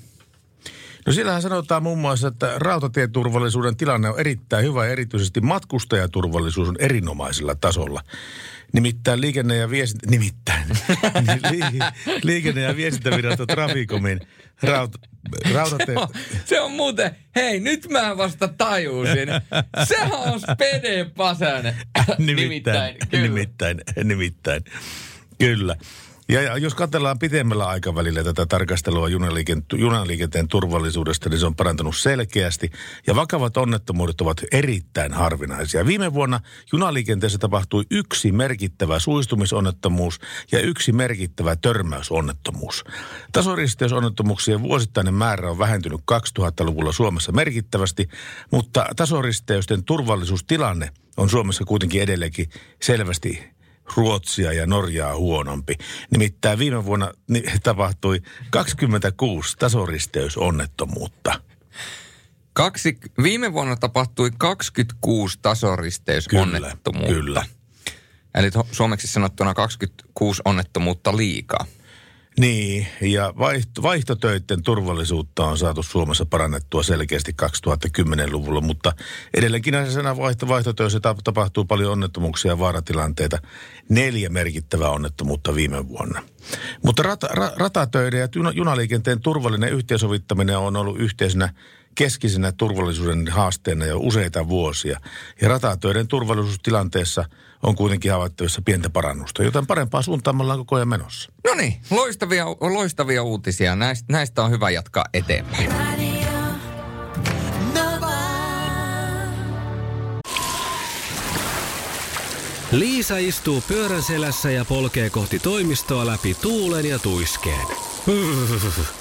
No siellähän sanotaan muun muassa, että rautatieturvallisuuden tilanne on erittäin hyvä ja erityisesti matkustajaturvallisuus on erinomaisella tasolla. Nimittäin liikenne- ja viestintä, nimittäin, Li, liikenne- ja viestintävirasto Traficomin raut, rautatie... Se on muuten, hei nyt mä vasta tajusin. Sehän on Spede Pasanen. nimittäin, kyllä. nimittäin, nimittäin, kyllä. Ja, jos katsellaan pitemmällä aikavälillä tätä tarkastelua junaliikenteen turvallisuudesta, niin se on parantunut selkeästi. Ja vakavat onnettomuudet ovat erittäin harvinaisia. Viime vuonna junaliikenteessä tapahtui yksi merkittävä suistumisonnettomuus ja yksi merkittävä törmäysonnettomuus. Tasoristeysonnettomuuksien vuosittainen määrä on vähentynyt 2000-luvulla Suomessa merkittävästi, mutta tasoristeysten turvallisuustilanne on Suomessa kuitenkin edelleenkin selvästi Ruotsia ja Norjaa huonompi. Nimittäin viime vuonna tapahtui 26 tasoristeysonnettomuutta. Kaksi, viime vuonna tapahtui 26 tasoristeysonnettomuutta. Kyllä, kyllä. Eli suomeksi sanottuna 26 onnettomuutta liikaa. Niin, ja vaihto, vaihtotöiden turvallisuutta on saatu Suomessa parannettua selkeästi 2010-luvulla, mutta edelleenkin näissä vaihto, vaihtotöissä tapahtuu paljon onnettomuuksia ja vaaratilanteita. Neljä merkittävää onnettomuutta viime vuonna. Mutta rata, ra, ratatöiden ja junaliikenteen turvallinen yhteensovittaminen on ollut yhteisenä keskisenä turvallisuuden haasteena jo useita vuosia. Ja ratatöiden turvallisuustilanteessa on kuitenkin havaittavissa pientä parannusta, joten parempaa suuntaan me ollaan koko ajan menossa. No niin, loistavia, loistavia uutisia. Näistä, näistä on hyvä jatkaa eteenpäin. Liisa istuu pyörän selässä ja polkee kohti toimistoa läpi tuulen ja tuiskeen.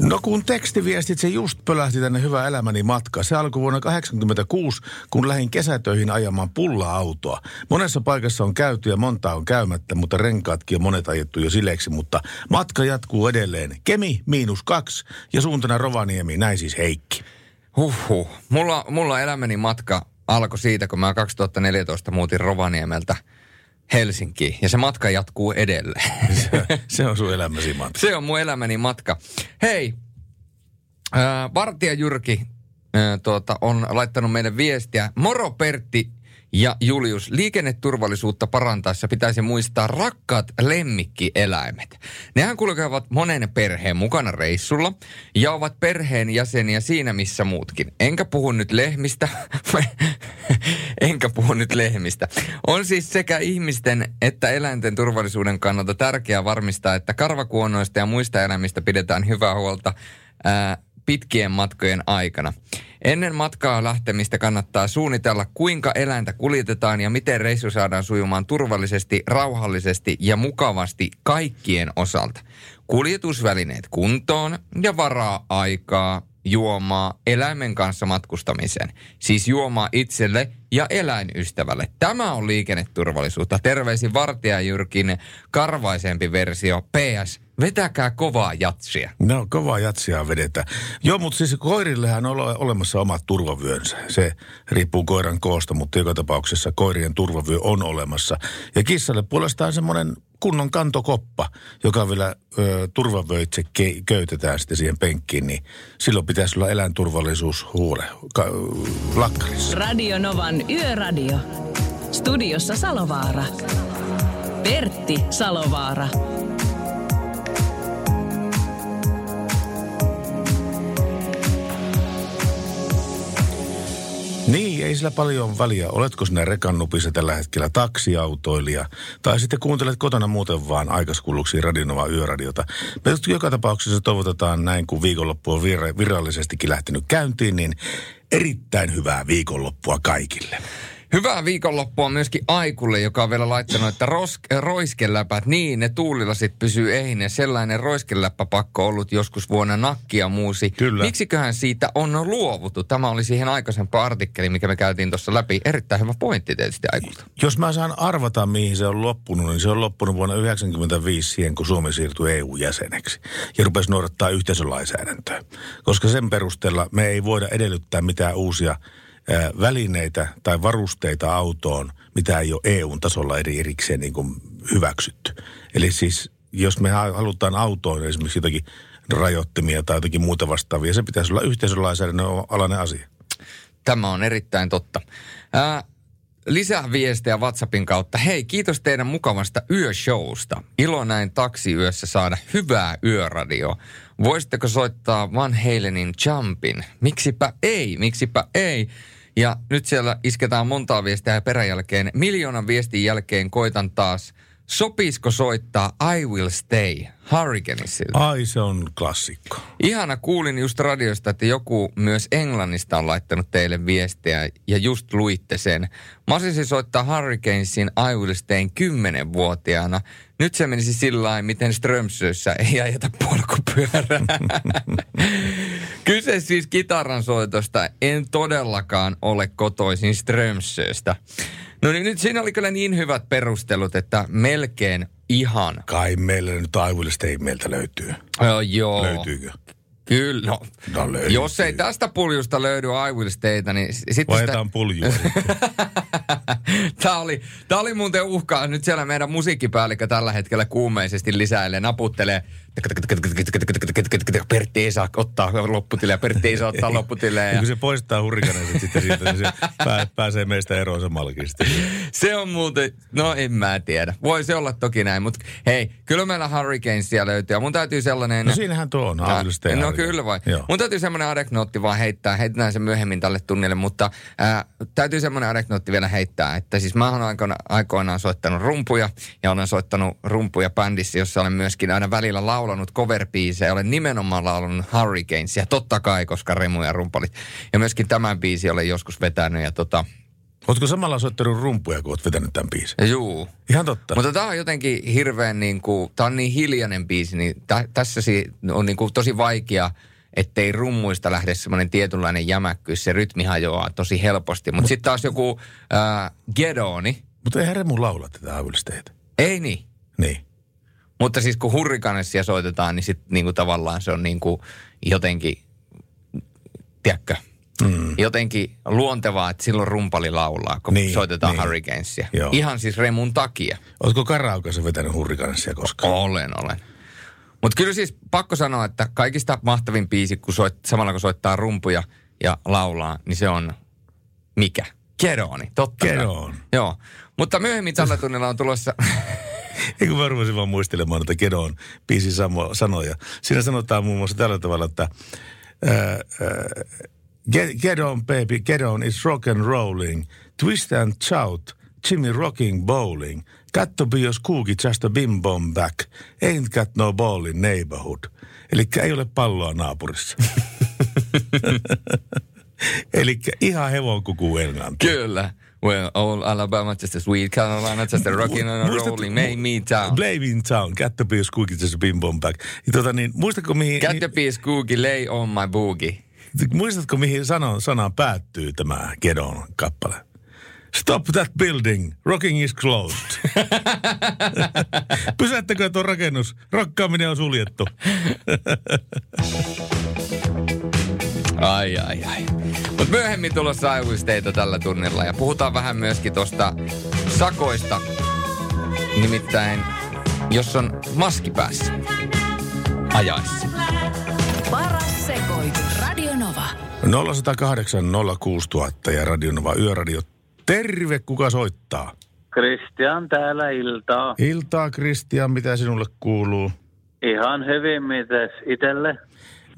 No kun tekstiviestit, se just pölähti tänne Hyvä elämäni matka. Se alkoi vuonna 1986, kun lähdin kesätöihin ajamaan pulla-autoa. Monessa paikassa on käyty ja monta on käymättä, mutta renkaatkin on monet ajettu jo sileksi. Mutta matka jatkuu edelleen. Kemi miinus kaksi ja suuntana Rovaniemi, näin siis Heikki. Huhhuh. Mulla, mulla elämäni matka alkoi siitä, kun mä 2014 muutin Rovaniemeltä – Helsinkiin ja se matka jatkuu edelleen. Se, se on sun elämäsi matka. Se on mun elämäni matka. Hei, äh, Vartija Jyrki äh, tuota, on laittanut meille viestiä. Moro Pertti ja Julius, liikenneturvallisuutta parantaessa pitäisi muistaa rakkaat lemmikkieläimet. Nehän kulkevat monen perheen mukana reissulla ja ovat perheen jäseniä siinä missä muutkin. Enkä puhu nyt lehmistä, enkä puhu nyt lehmistä. On siis sekä ihmisten että eläinten turvallisuuden kannalta tärkeää varmistaa, että karvakuonoista ja muista eläimistä pidetään hyvää huolta ää, pitkien matkojen aikana. Ennen matkaa lähtemistä kannattaa suunnitella, kuinka eläintä kuljetetaan ja miten reissu saadaan sujumaan turvallisesti, rauhallisesti ja mukavasti kaikkien osalta. Kuljetusvälineet kuntoon ja varaa aikaa, juomaa eläimen kanssa matkustamiseen. Siis juomaa itselle ja eläinystävälle. Tämä on liikenneturvallisuutta. Terveisin Vartija Jyrkin karvaisempi versio. PS, vetäkää kovaa jatsia. No, kovaa jatsia vedetään. Joo, mutta siis koirillehän on olemassa omat turvavyönsä. Se riippuu koiran koosta, mutta joka tapauksessa koirien turvavyö on olemassa. Ja kissalle puolestaan semmoinen kunnon kantokoppa, joka vielä ö, turvavöitse ke- köytetään sitten siihen penkkiin, niin silloin pitäisi olla eläinturvallisuus huole ka- lakkarissa. Radio Novan Yöradio. Studiossa Salovaara. Pertti Salovaara. Niin, ei sillä paljon väliä. Oletko sinä rekannupissa tällä hetkellä taksiautoilija? Tai sitten kuuntelet kotona muuten vaan aikaskulluksi Radionova yöradiota. Me joka tapauksessa toivotetaan näin, kun viikonloppu on vir- virallisestikin lähtenyt käyntiin, niin erittäin hyvää viikonloppua kaikille. Hyvää viikonloppua myöskin Aikulle, joka on vielä laittanut, että ros, roiskeläpät, niin ne tuulilasit pysyy ehinen. Sellainen roiskeläppäpakko ollut joskus vuonna nakkia muusi. Kyllä. Miksiköhän siitä on luovuttu? Tämä oli siihen aikaisempaan artikkeli, mikä me käytiin tuossa läpi. Erittäin hyvä pointti tietysti Aikulta. Jos mä saan arvata, mihin se on loppunut, niin se on loppunut vuonna 1995 siihen, kun Suomi siirtyi EU-jäseneksi ja rupesi noudattaa yhteisölainsäädäntöä. Koska sen perusteella me ei voida edellyttää mitään uusia välineitä tai varusteita autoon, mitä ei ole EU-tasolla eri erikseen niin kuin hyväksytty. Eli siis jos me halutaan autoon esimerkiksi jotakin rajoittimia tai jotakin muuta vastaavia, se pitäisi olla yhteisölainsäädännön alainen asia. Tämä on erittäin totta. Ää, lisää viestejä WhatsAppin kautta. Hei, kiitos teidän mukavasta yöshowsta. Ilo näin taksiyössä saada hyvää yöradio. Voisitteko soittaa Van Halenin Jumpin? Miksipä ei, miksipä ei. Ja nyt siellä isketään montaa viestiä ja peräjälkeen. Miljoonan viestin jälkeen koitan taas – Sopisiko soittaa I Will Stay Hurricanesilta? Ai se on klassikko. Ihana, kuulin just radiosta, että joku myös Englannista on laittanut teille viestiä ja just luitte sen. Mä olisin soittaa Hurricanesin I Will Stayin kymmenenvuotiaana. Nyt se menisi sillä miten Strömsössä ei ajeta polkupyörää. Kyse siis kitaran soitosta. En todellakaan ole kotoisin Strömsöstä. No niin nyt siinä oli kyllä niin hyvät perustelut, että melkein ihan. Kai meillä nyt I Will Stay meiltä löytyy. Oh, joo. Löytyykö? Kyllä, no, No löytyy. jos ei tästä puljusta löydy I Will Stayta, niin sitten Vaihdetaan puljua. Tämä oli, tää oli muuten uhkaa. Nyt siellä meidän musiikkipäällikkö tällä hetkellä kuumeisesti lisäilee, naputtelee. Pertti ei saa ottaa lopputille ja Pertti ei saa ottaa lopputille. Ja kun se poistaa hurrikaneet sitten siitä, niin se pää, pääsee meistä eroon se malkista. se on muuten, no en mä tiedä. Voi se olla toki näin, mutta hei, kyllä meillä Hurricanesia löytyy. Ja mun täytyy sellainen... No siinähän tuo on, Stay No. Kyllä vai. Joo. Mun täytyy semmoinen anekdootti vaan heittää. Heitetään se myöhemmin tälle tunnille, mutta ää, täytyy semmoinen anekdootti vielä heittää. Että siis mä oon aikoina, aikoinaan soittanut rumpuja ja olen soittanut rumpuja bändissä, jossa olen myöskin aina välillä laulanut cover-biisejä. Olen nimenomaan laulanut Hurricanesia, totta kai, koska Remu ja rumpalit. Ja myöskin tämän biisi olen joskus vetänyt ja tota, Ootko samalla soittanut rumpuja, kun oot vetänyt tämän biisin? juu. Ihan totta. Mutta tämä on jotenkin hirveän niin kuin, tämä on niin hiljainen biisi, niin tä, tässä si, on niin kuin tosi vaikea, ettei rummuista lähde semmoinen tietynlainen jämäkkyys. Se rytmi hajoaa tosi helposti. Mutta sitten taas joku äh, Gedoni, Mutta eihän Remu laula tätä Staytä. ei niin. Niin. Mutta siis kun hurrikanessia soitetaan, niin sitten niinku tavallaan se on niinku jotenkin, tiedätkö, mm. jotenkin luontevaa, että silloin rumpali laulaa, kun Niin, soitetaan niin. Hurricanesia. Joo. Ihan siis Remun takia. Ootko karaokeessa vetänyt hurrikanesia koskaan? Olen, olen. Mutta kyllä siis pakko sanoa, että kaikista mahtavin biisi, kun soit, samalla kun soittaa rumpuja ja laulaa, niin se on mikä? Keroni, totta. kai. Get on. Joo. Mutta myöhemmin tällä tunnilla on tulossa... Eikö mä rupesin vaan muistelemaan näitä Gedon biisin sanoja. Siinä sanotaan muun muassa tällä tavalla, että ää, ää, get, get on baby, get on, it's rock and rolling. Twist and shout, Jimmy rocking bowling. Got to be your skooky, just a bim bom back. Ain't got no ball in neighborhood. Eli ei ole palloa naapurissa. Eli ihan hevon kuku englanti. Kyllä. Well, all Alabama, just a sweet Carolina, just a rocking and a rolling, make me town. Blaming town, got to be your skooky, just a bim bom back. Ja tota niin, muistatko mihin... Got to be spooky, lay on my boogie. Muistatko, mihin sana, sana päättyy tämä Gedon kappale? Stop that building. Rocking is closed. Pysäyttäkö tuo rakennus. Rokkaaminen on suljettu. Ai, ai, ai. Mutta myöhemmin tulossa aivuisteita tällä tunnilla ja puhutaan vähän myöskin tuosta sakoista. Nimittäin, jos on maski päässä ajaessa. 0108 06000 ja Radionova Yöradio. Terve, kuka soittaa? Kristian täällä iltaa. Iltaa, Kristian, mitä sinulle kuuluu? Ihan hyvin, mites itelle?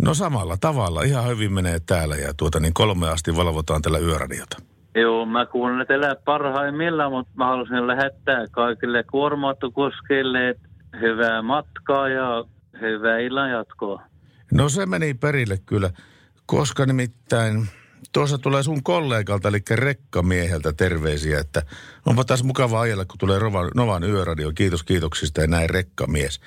No samalla tavalla, ihan hyvin menee täällä ja tuota niin kolme asti valvotaan tällä Yöradiota. Joo, mä kuulen teillä parhaimmillaan, mutta mä haluaisin lähettää kaikille että hyvää matkaa ja hyvää illan jatkoa. No se meni perille kyllä, koska nimittäin tuossa tulee sun kollegalta, eli rekkamieheltä terveisiä, että onpa taas mukava ajella, kun tulee Rovan, Novan yöradio. Kiitos kiitoksista ja näin rekkamies.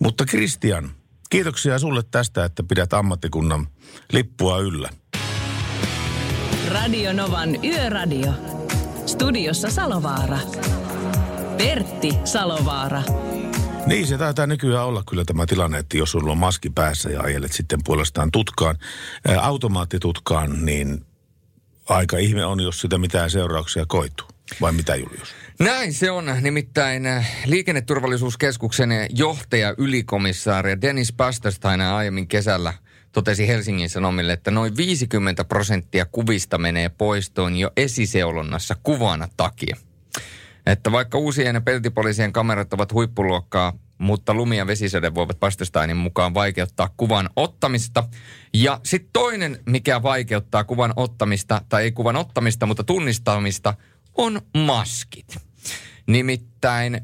Mutta Kristian, kiitoksia sulle tästä, että pidät ammattikunnan lippua yllä. Radio Novan Yöradio. Studiossa Salovaara. Pertti Salovaara. Niin, se taitaa nykyään olla kyllä tämä tilanne, että jos sulla on maski päässä ja ajelet sitten puolestaan tutkaan, ää, automaattitutkaan, niin aika ihme on, jos sitä mitään seurauksia koituu. Vai mitä Julius? Näin se on. Nimittäin liikenneturvallisuuskeskuksen johtaja ylikomissaari Dennis Pasterstein aiemmin kesällä totesi Helsingin Sanomille, että noin 50 prosenttia kuvista menee poistoon jo esiseulonnassa kuvana takia. Että vaikka uusien ja peltipoliisien kamerat ovat huippuluokkaa, mutta lumi- ja vesisade voivat Pastersteinin mukaan vaikeuttaa kuvan ottamista. Ja sitten toinen, mikä vaikeuttaa kuvan ottamista, tai ei kuvan ottamista, mutta tunnistamista, on maskit. Nimittäin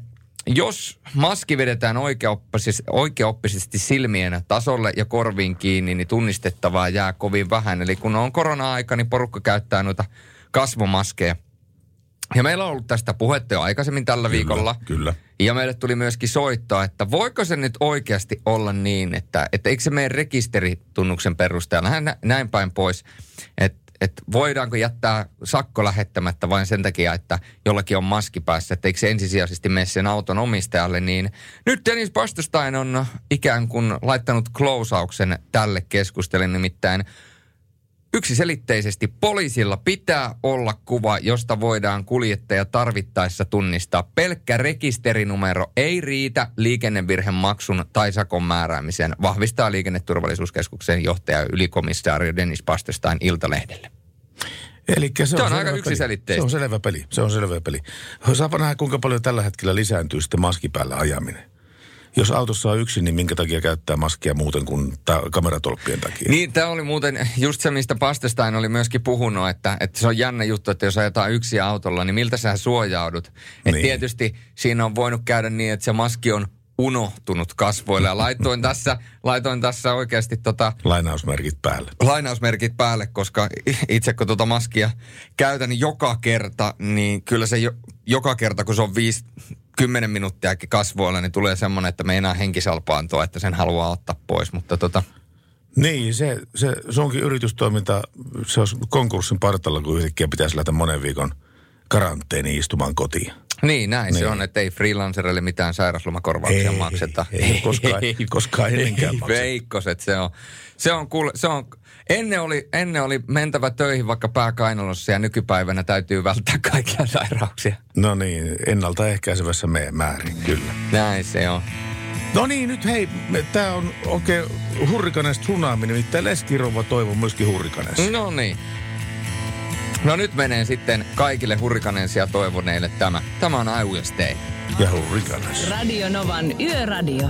jos maski vedetään oikeaoppisesti, oikeaoppisesti silmien tasolle ja korviin kiinni, niin tunnistettavaa jää kovin vähän. Eli kun on korona-aika, niin porukka käyttää noita kasvomaskeja. Ja meillä on ollut tästä puhetta jo aikaisemmin tällä Kyllä, viikolla. kyllä. Ja meille tuli myöskin soittaa, että voiko se nyt oikeasti olla niin, että, että eikö se meidän rekisteritunnuksen perusteella nä- näin päin pois, että että voidaanko jättää sakko lähettämättä vain sen takia, että jollakin on maski päässä, että eikö se ensisijaisesti mene sen auton omistajalle, niin nyt Dennis Pasterstein on ikään kuin laittanut closeauksen tälle keskustelle, nimittäin Yksiselitteisesti poliisilla pitää olla kuva, josta voidaan kuljettaja tarvittaessa tunnistaa. Pelkkä rekisterinumero ei riitä liikennevirhemaksun tai sakon määräämiseen, vahvistaa liikenneturvallisuuskeskuksen johtaja ylikomissaario Dennis Pasterstein Iltalehdelle. Eli se, Se on selvä aika yksiselitteistä. Se on selvä peli. Se on selvä peli. Saapa nähdä, kuinka paljon tällä hetkellä lisääntyy sitten maskipäällä ajaminen. Jos autossa on yksin, niin minkä takia käyttää maskia muuten kuin ta- kameratolppien takia? Niin, tämä oli muuten just se, mistä Pastestein oli myöskin puhunut, että, että se on jännä juttu, että jos ajetaan yksi autolla, niin miltä sä suojaudut? Niin. Niin. tietysti siinä on voinut käydä niin, että se maski on unohtunut kasvoille. Ja laitoin tässä, laitoin tässä oikeasti tota, Lainausmerkit päälle. lainausmerkit päälle, koska itse kun tuota maskia käytän joka kerta, niin kyllä se jo, joka kerta, kun se on viisi, kymmenen minuuttiakin kasvoilla, niin tulee semmoinen, että meinaa henkisalpaantua, että sen haluaa ottaa pois. Mutta tota, Niin, se, se, se onkin yritystoiminta, se on konkurssin partalla, kun yhtäkkiä pitäisi lähteä monen viikon karanteeni istumaan kotiin. Niin, näin niin. se on, että ei freelancerille mitään sairauslomakorvauksia Ei, makseta. ei ole koskaan- koskaan ennenkään maksettu. Veikkoset, se on, se on, kuule, se on, ennen oli, ennen oli mentävä töihin vaikka pääkainalossa ja nykypäivänä täytyy välttää kaikkia sairauksia. No niin, ennaltaehkäisevässä me- määrin, kyllä. Näin se on. No niin, nyt hei, tämä on oikein hurrikanes tsunami, nimittäin Leskirova toivon myöskin hurrikanes. No niin. No nyt menee sitten kaikille hurrikanensia toivoneille tämä. Tämä on I Will Stay. Ja hurrikanes. Radio Novan Yöradio.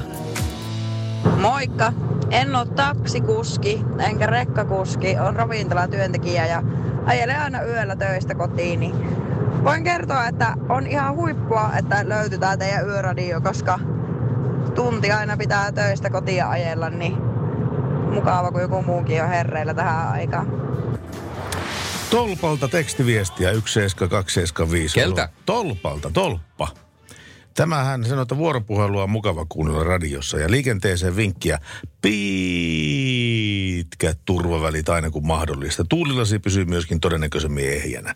Moikka! En ole taksikuski enkä rekkakuski, on ravintolatyöntekijä ja ajelen aina yöllä töistä kotiin. Niin voin kertoa, että on ihan huippua, että löytyy tää teidän yöradio, koska tunti aina pitää töistä kotiin ajella, niin mukava kun joku muukin on herreillä tähän aikaan. Tolpalta tekstiviestiä 17275. Keltä? Tolpalta, tolppa. Tämähän sanoo, että vuoropuhelua on mukava kuunnella radiossa ja liikenteeseen vinkkiä pitkät turvavälit aina kun mahdollista. Tuulilasi pysyy myöskin todennäköisemmin ehjänä.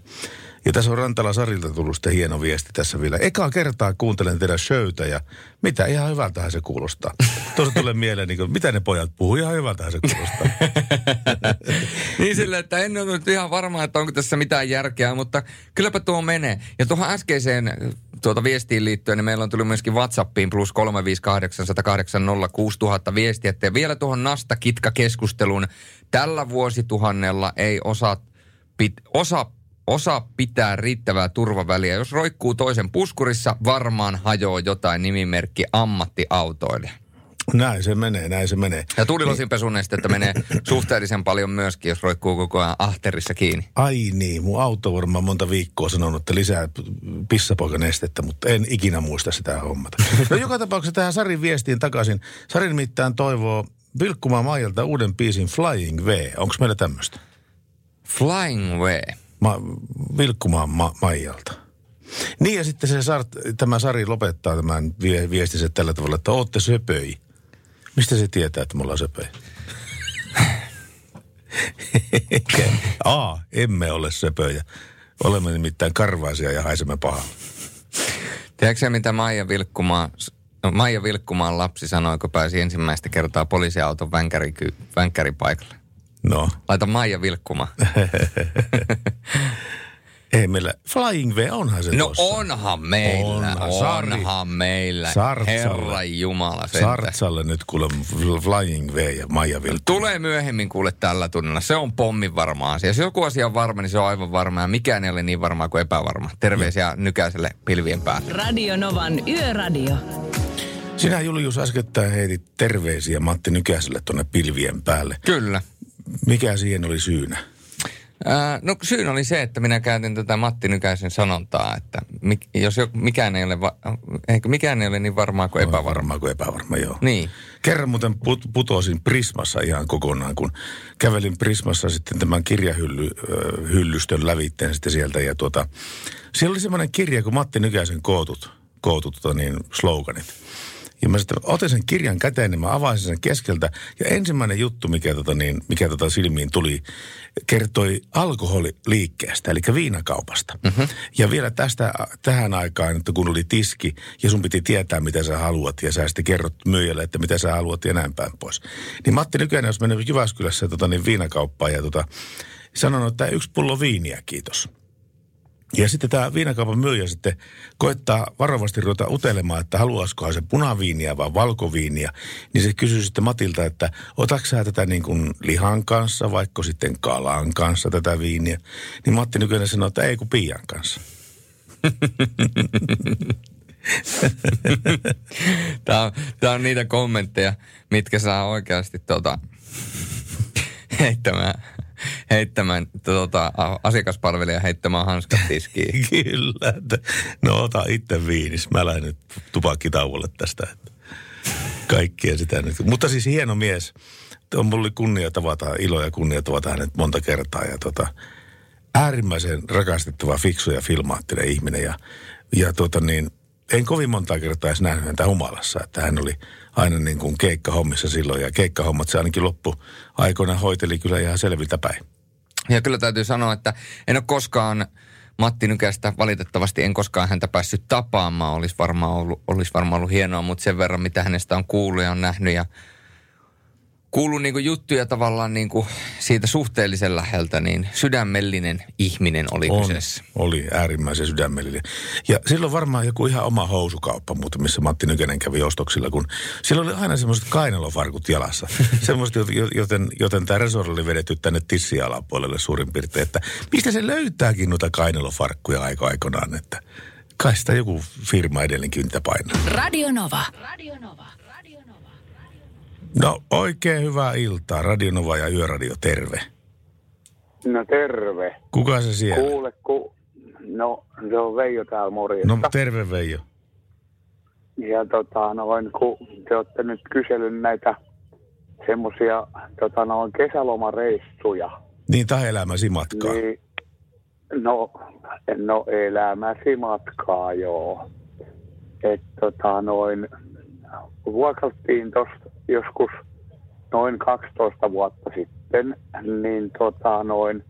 Ja tässä on Rantala Sarilta tullut sitten hieno viesti tässä vielä. Eka kertaa kuuntelen teidän showta ja mitä ihan hyvältähän se kuulostaa. Tuossa tulee mieleen, niin kuin, mitä ne pojat puhuu, ihan hyvältähän se kuulostaa. niin sille, että en ole nyt ihan varma, että onko tässä mitään järkeä, mutta kylläpä tuo menee. Ja tuohon äskeiseen tuota viestiin liittyen, niin meillä on tullut myöskin WhatsAppiin plus 358 viestiä. Ja vielä tuohon Nasta-kitka-keskusteluun. Tällä vuosituhannella ei osa, pit, osa osa pitää riittävää turvaväliä. Jos roikkuu toisen puskurissa, varmaan hajoaa jotain nimimerkki ammattiautoille. näin se menee, näin se menee. Ja tuulilasin pesunestettä menee suhteellisen paljon myöskin, jos roikkuu koko ajan ahterissa kiinni. Ai niin, mun auto varmaan monta viikkoa sanonut, että lisää pissapoikanestettä, mutta en ikinä muista sitä hommata. No joka tapauksessa tähän Sarin viestiin takaisin. Sari nimittäin toivoo Vilkkumaan Maijalta uuden biisin Flying V. Onko meillä tämmöistä? Flying Way. Ma- Vilkkumaan Ma- Maijalta. Niin ja sitten se Sart, tämä Sari lopettaa tämän vie- viestinsä tällä tavalla, että ootte söpöi. Mistä se tietää, että me ollaan söpöi? A, emme ole söpöjä. Olemme nimittäin karvaisia ja haisemme pahaa. Tiedätkö mitä Maija Vilkkumaan, no, Maija Vilkkumaan lapsi sanoi, kun pääsi ensimmäistä kertaa poliisiauton vänkäri, vänkäripaikalle? No, Laita Maija Vilkkumaan. Ei meillä, Flying V onhan se No tossa. onhan meillä, Onhan, Sari. onhan meillä. Sartsalle. Herra Jumala sentään. Sartsalle nyt kuule Flying V ja Maija Vilkku. Tulee myöhemmin kuule tällä tunnilla. Se on pommin varma asia. Jos joku asia on varma, niin se on aivan varma. Ja mikään ei ole niin varmaa kuin epävarma. Terveisiä nykäiselle pilvien päälle. Radio Novan Yöradio. Sinä Julius äskettäin heitit terveisiä Matti Nykäselle tuonne pilvien päälle. Kyllä. Mikä siihen oli syynä? Ää, no syyn oli se, että minä käytin tätä Matti Nykäisen sanontaa, että mik, jos jo, mikään, ei ole va, eikö mikään ei ole niin varmaa kuin epävarmaa. Varmaa kuin epävarma, joo. Niin. Kerran muuten put, putosin Prismassa ihan kokonaan, kun kävelin Prismassa sitten tämän kirjahyllystön lävitteen sitten sieltä. Ja tuota, siellä oli semmoinen kirja kuin Matti Nykäisen kootut, kootut tota niin, sloganit. Ja mä sitten otin sen kirjan käteen, niin mä avasin sen keskeltä. Ja ensimmäinen juttu, mikä, tota niin, mikä tota silmiin tuli, kertoi alkoholiliikkeestä, eli viinakaupasta. Mm-hmm. Ja vielä tästä tähän aikaan, että kun oli tiski ja sun piti tietää, mitä sä haluat, ja sä sitten kerrot myyjälle, että mitä sä haluat ja näin päin pois. Niin Matti Nykänen olisi mennyt Jyväskylässä tota niin, viinakauppaan ja tota, sanonut, että yksi pullo viiniä, kiitos. Ja sitten tämä viinakaupan myyjä sitten koittaa varovasti ruveta utelemaan, että haluaisikohan se punaviiniä vai valkoviiniä. Niin se kysyy sitten Matilta, että otatko sä tätä niin kuin lihan kanssa, vaikka sitten kalan kanssa tätä viiniä. Niin Matti nykyään sanoo, että ei kun piian kanssa. Tämä on, tämä on niitä kommentteja, mitkä saa oikeasti tota, heittämään, heittämään tota, asiakaspalvelija heittämään hanskat tiskiin. Kyllä. No ota itse viinis. Mä lähden nyt tupakkitauolle tästä. Kaikkia sitä nyt. Mutta siis hieno mies. On mulla kunnia tavata, ilo ja kunnia tavata hänet monta kertaa. Ja tota, äärimmäisen rakastettava, fiksu ja filmaattinen ihminen. Ja, ja tota niin, en kovin monta kertaa edes nähnyt häntä humalassa. Että hän oli aina niin kuin keikkahommissa silloin. Ja keikkahommat se ainakin loppu aikoina hoiteli kyllä ihan selviltä päin. Ja kyllä täytyy sanoa, että en ole koskaan Matti Nykästä, valitettavasti en koskaan häntä päässyt tapaamaan. Olisi varmaan ollut, olisi varmaan ollut hienoa, mutta sen verran mitä hänestä on kuullut ja on nähnyt ja kuullut niin juttuja tavallaan niin siitä suhteellisen läheltä, niin sydämellinen ihminen oli On, kyseessä. oli äärimmäisen sydämellinen. Ja silloin varmaan joku ihan oma housukauppa muuten, missä Matti Nykänen kävi ostoksilla, kun siellä oli aina semmoiset kainalofarkut jalassa. semmoiset, jo- joten, joten tämä resort oli vedetty tänne tissialapuolelle suurin piirtein, että mistä se löytääkin noita kainalofarkkuja aika aikanaan, että kai sitä joku firma edelleenkin niitä painaa. Radio Nova. No oikein hyvää iltaa, Radio Nova ja Yöradio, terve. No terve. Kuka se siellä? Kuule, ku... No, se on Veijo täällä morjesta. No terve Veijo. Ja tota, noin, kun te olette nyt kysellyt näitä semmoisia tota, noin kesälomareissuja, Niin, tai elämäsi matkaa. niin no, no elämäsi matkaa joo. Et tota noin, vuokrattiin tosta joskus noin 12 vuotta sitten, niin tota noin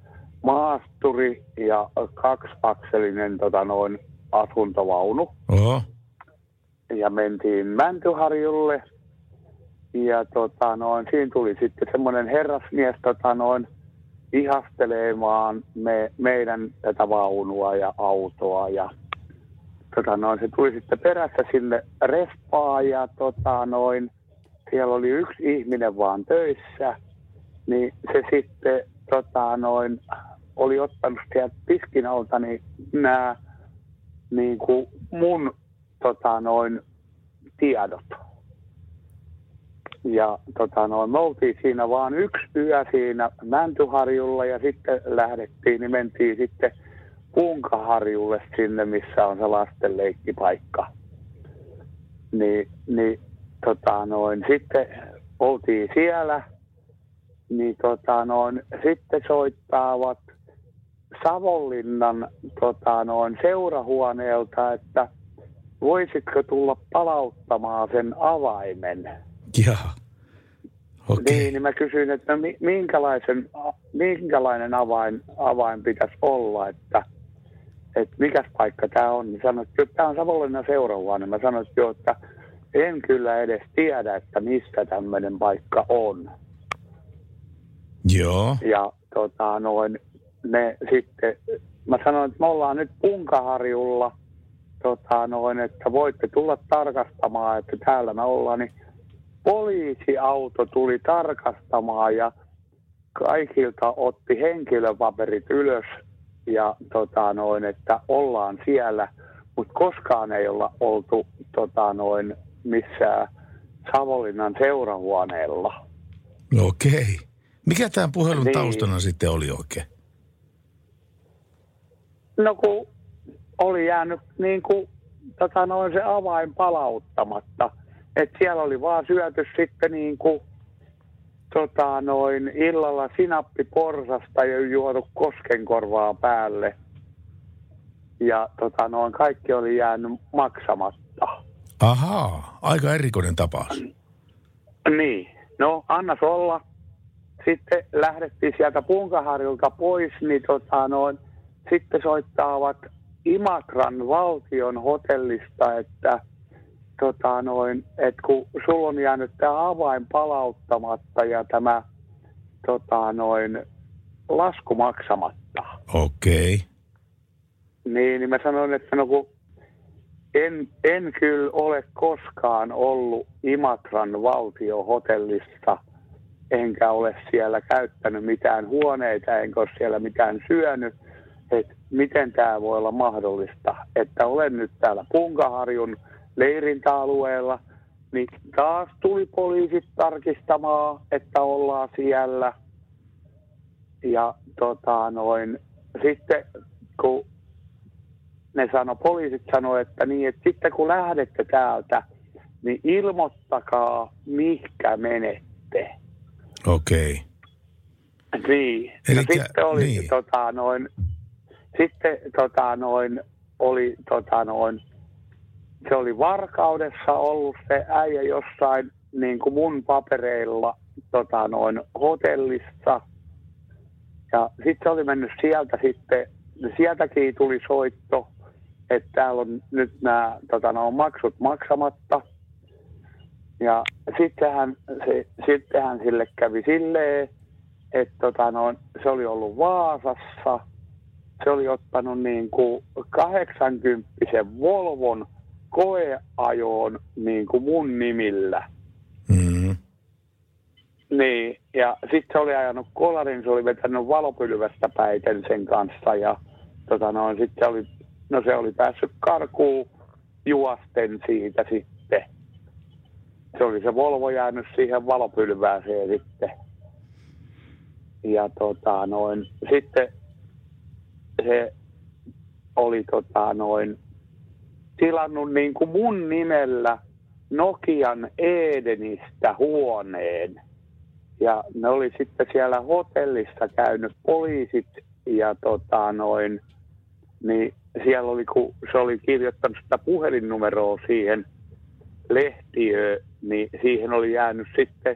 maasturi ja kaksiakselinen tota noin asuntovaunu. Oho. ja mentiin Mäntyharjulle. Ja tota noin, siinä tuli sitten semmoinen herrasmies tota noin, ihastelemaan me, meidän tätä vaunua ja autoa. Ja tota noin, se tuli sitten perässä sinne respaa ja tota noin, siellä oli yksi ihminen vaan töissä. Niin se sitten tota noin, oli ottanut sieltä tiskin alta niin nämä niin kuin mun tota noin, tiedot. Ja tota noin, me oltiin siinä vaan yksi yö siinä Mäntyharjulla ja sitten lähdettiin, niin mentiin sitten Punkaharjulle sinne, missä on se lasten leikkipaikka. Niin, niin tota noin, sitten oltiin siellä, niin tota noin, sitten soittaavat Savonlinnan tota noin, seurahuoneelta, että voisitko tulla palauttamaan sen avaimen. Jaha. Okei. Niin, niin mä kysyin, että no mi- minkälaisen, minkälainen avain, avain pitäisi olla, että, että mikäs paikka tämä on. Niin sanoin, että tämä on Savonlinnan seurahuone. Mä sanoin, että, joo, että en kyllä edes tiedä, että missä tämmöinen paikka on. Joo. Ja tota, noin, ne sitten mä sanoin, että me ollaan nyt Punkaharjulla, tota noin, että voitte tulla tarkastamaan, että täällä me ollaan, niin poliisiauto tuli tarkastamaan ja kaikilta otti henkilöpaperit ylös ja tota noin, että ollaan siellä, mutta koskaan ei olla oltu tota noin missään Savonlinnan seurahuoneella. No okei. Mikä tämän puhelun Niin. taustana sitten oli oikein? No kun oli jäänyt niin kuin, tota noin se avain palauttamatta. että siellä oli vaan syöty sitten niin kuin, tota noin illalla sinappiporsasta ja juotu koskenkorvaa päälle. Ja tota noin kaikki oli jäänyt maksamatta. Ahaa, aika erikoinen tapaus. Niin, no annas olla. Sitten lähdettiin sieltä Punkaharjulta pois, niin tota noin, sitten soittaavat Imatran valtion hotellista, että tota noin, että kun sulla on jäänyt tämä avain palauttamatta ja tämä tota noin, lasku maksamatta. Okei. Niin, niin mä sanoin, että no kun en, en kyllä ole koskaan ollut Imatran valtiohotellissa, enkä ole siellä käyttänyt mitään huoneita, enkä ole siellä mitään syönyt. Että miten tämä voi olla mahdollista, että olen nyt täällä Punkaharjun leirintäalueella, niin taas tuli poliisit tarkistamaan, että ollaan siellä. Ja tota noin, sitten kun ne sano, poliisit sanoi, että niin, että sitten kun lähdette täältä, niin ilmoittakaa, mihinkä menette. Okei. Niin. no Elikkä- sitten oli niin. tota noin, sitten tota noin, oli tota noin, se oli Varkaudessa ollut se äijä jossain niin kuin mun papereilla tota noin hotellissa. Ja sitten se oli mennyt sieltä sitten, sieltäkin tuli soitto, että täällä on nyt nämä tota, no, maksut maksamatta. Ja sittenhän, se, sittenhän sille kävi silleen, että tota, no, se oli ollut Vaasassa. Se oli ottanut niin kuin 80 Volvon koeajoon niin kuin mun nimillä. Mm. Niin, ja sitten se oli ajanut kolarin, se oli vetänyt valopylvästä päiten sen kanssa ja tota no, sitten se oli, no se oli päässyt karkuun juosten siitä sitten. Se oli se Volvo jäänyt siihen valopylvääseen sitten. Ja tota noin, sitten se oli tota noin, tilannut niin kuin mun nimellä Nokian Edenistä huoneen. Ja ne oli sitten siellä hotellissa käynyt poliisit ja tota noin, niin siellä oli, kun se oli kirjoittanut sitä puhelinnumeroa siihen lehtiöön, niin siihen oli jäänyt sitten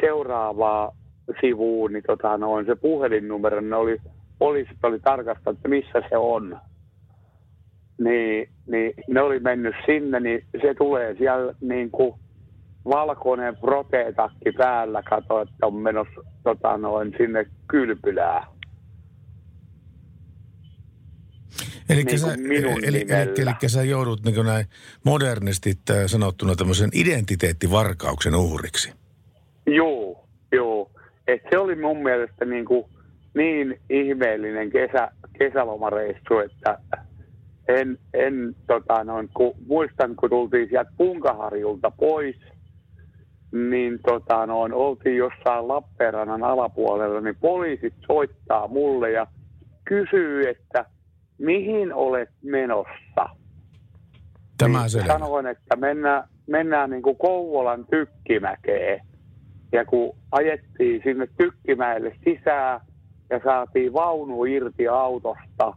seuraavaa sivuun, niin tota noin, se puhelinnumero, ne oli, poliisit oli tarkastanut, että missä se on. Niin, niin ne oli mennyt sinne, niin se tulee siellä niin kuin valkoinen proteetakki päällä, kato, että on menossa tota noin, sinne kylpylään. Eli Niin sä, minun eli, eli, nimellä. eli, eli sä joudut niin näin modernisti äh, sanottuna tämmöisen identiteettivarkauksen uhriksi. Joo, joo. Et se oli mun mielestä niin, kuin niin ihmeellinen kesä, kesälomareissu, että en, en tota noin, kun, muistan kun tultiin sieltä Punkaharjulta pois, niin tota noin, oltiin jossain Lappeenrannan alapuolella, niin poliisit soittaa mulle ja kysyy, että mihin olet menossa. Tämä niin selvä. sanoin, että mennään, mennään niin kuin Kouvolan tykkimäkeen. Ja kun ajettiin sinne tykkimäelle sisään ja saatiin vaunu irti autosta,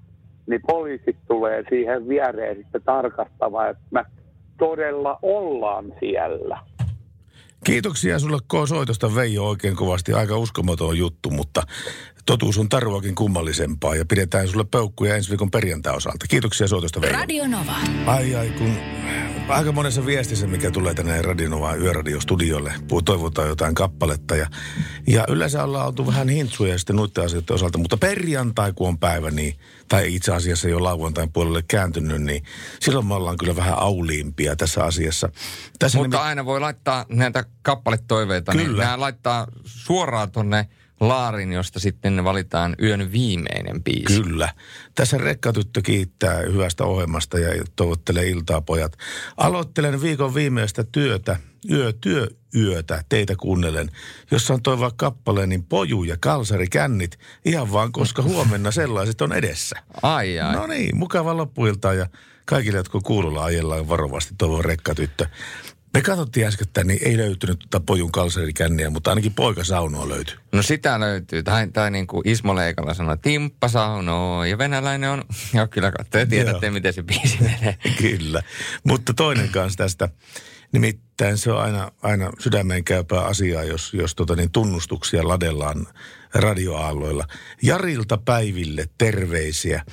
niin poliisit tulee siihen viereen sitten tarkastamaan, että me todella ollaan siellä. Kiitoksia sulle K. soitosta Veijo oikein kovasti. Aika uskomaton juttu, mutta totuus on taruakin kummallisempaa ja pidetään sulle peukkuja ensi viikon perjantai osalta. Kiitoksia soitosta Veijo. Radio Nova. Ai ai, kun aika monessa viestissä, mikä tulee tänne Radionovaan yöradiostudiolle, toivotaan jotain kappaletta. Ja, ja yleensä ollaan oltu vähän hintsuja sitten noiden asioiden osalta, mutta perjantai kun on päivä, niin, tai itse asiassa jo lauantain puolelle kääntynyt, niin silloin me ollaan kyllä vähän auliimpia tässä asiassa. Tässä Mutta nimi- aina voi laittaa näitä kappaletoiveita, niin Kyllä. nämä laittaa suoraan tonne laarin, josta sitten valitaan yön viimeinen biisi. Kyllä. Tässä rekkatyttö kiittää hyvästä ohjelmasta ja toivottelee iltaa pojat. Aloittelen viikon viimeistä työtä, yö, työ, yötä, teitä kuunnellen. Jos on toivoa kappaleen, niin poju ja kalsari kännit, ihan vaan koska huomenna sellaiset on edessä. Ai ai. No niin, mukava loppuilta ja kaikille, jotka kuulolla ajellaan varovasti toivon rekkatyttö. Me katsottiin äskettäin, niin ei löytynyt tuota pojun kalsarikänniä, mutta ainakin poika saunoa löytyi. No sitä löytyy. Tai, tai niin kuin Ismo Leikalla sanoi, Timppa saunoo ja venäläinen on... Joo, kyllä te tiedätte, Joo. miten se biisi menee. Kyllä. Mutta toinen kanssa tästä, nimittäin se on aina, aina sydämeen käypää asiaa, jos, jos tota niin tunnustuksia ladellaan radioaalloilla. Jarilta Päiville terveisiä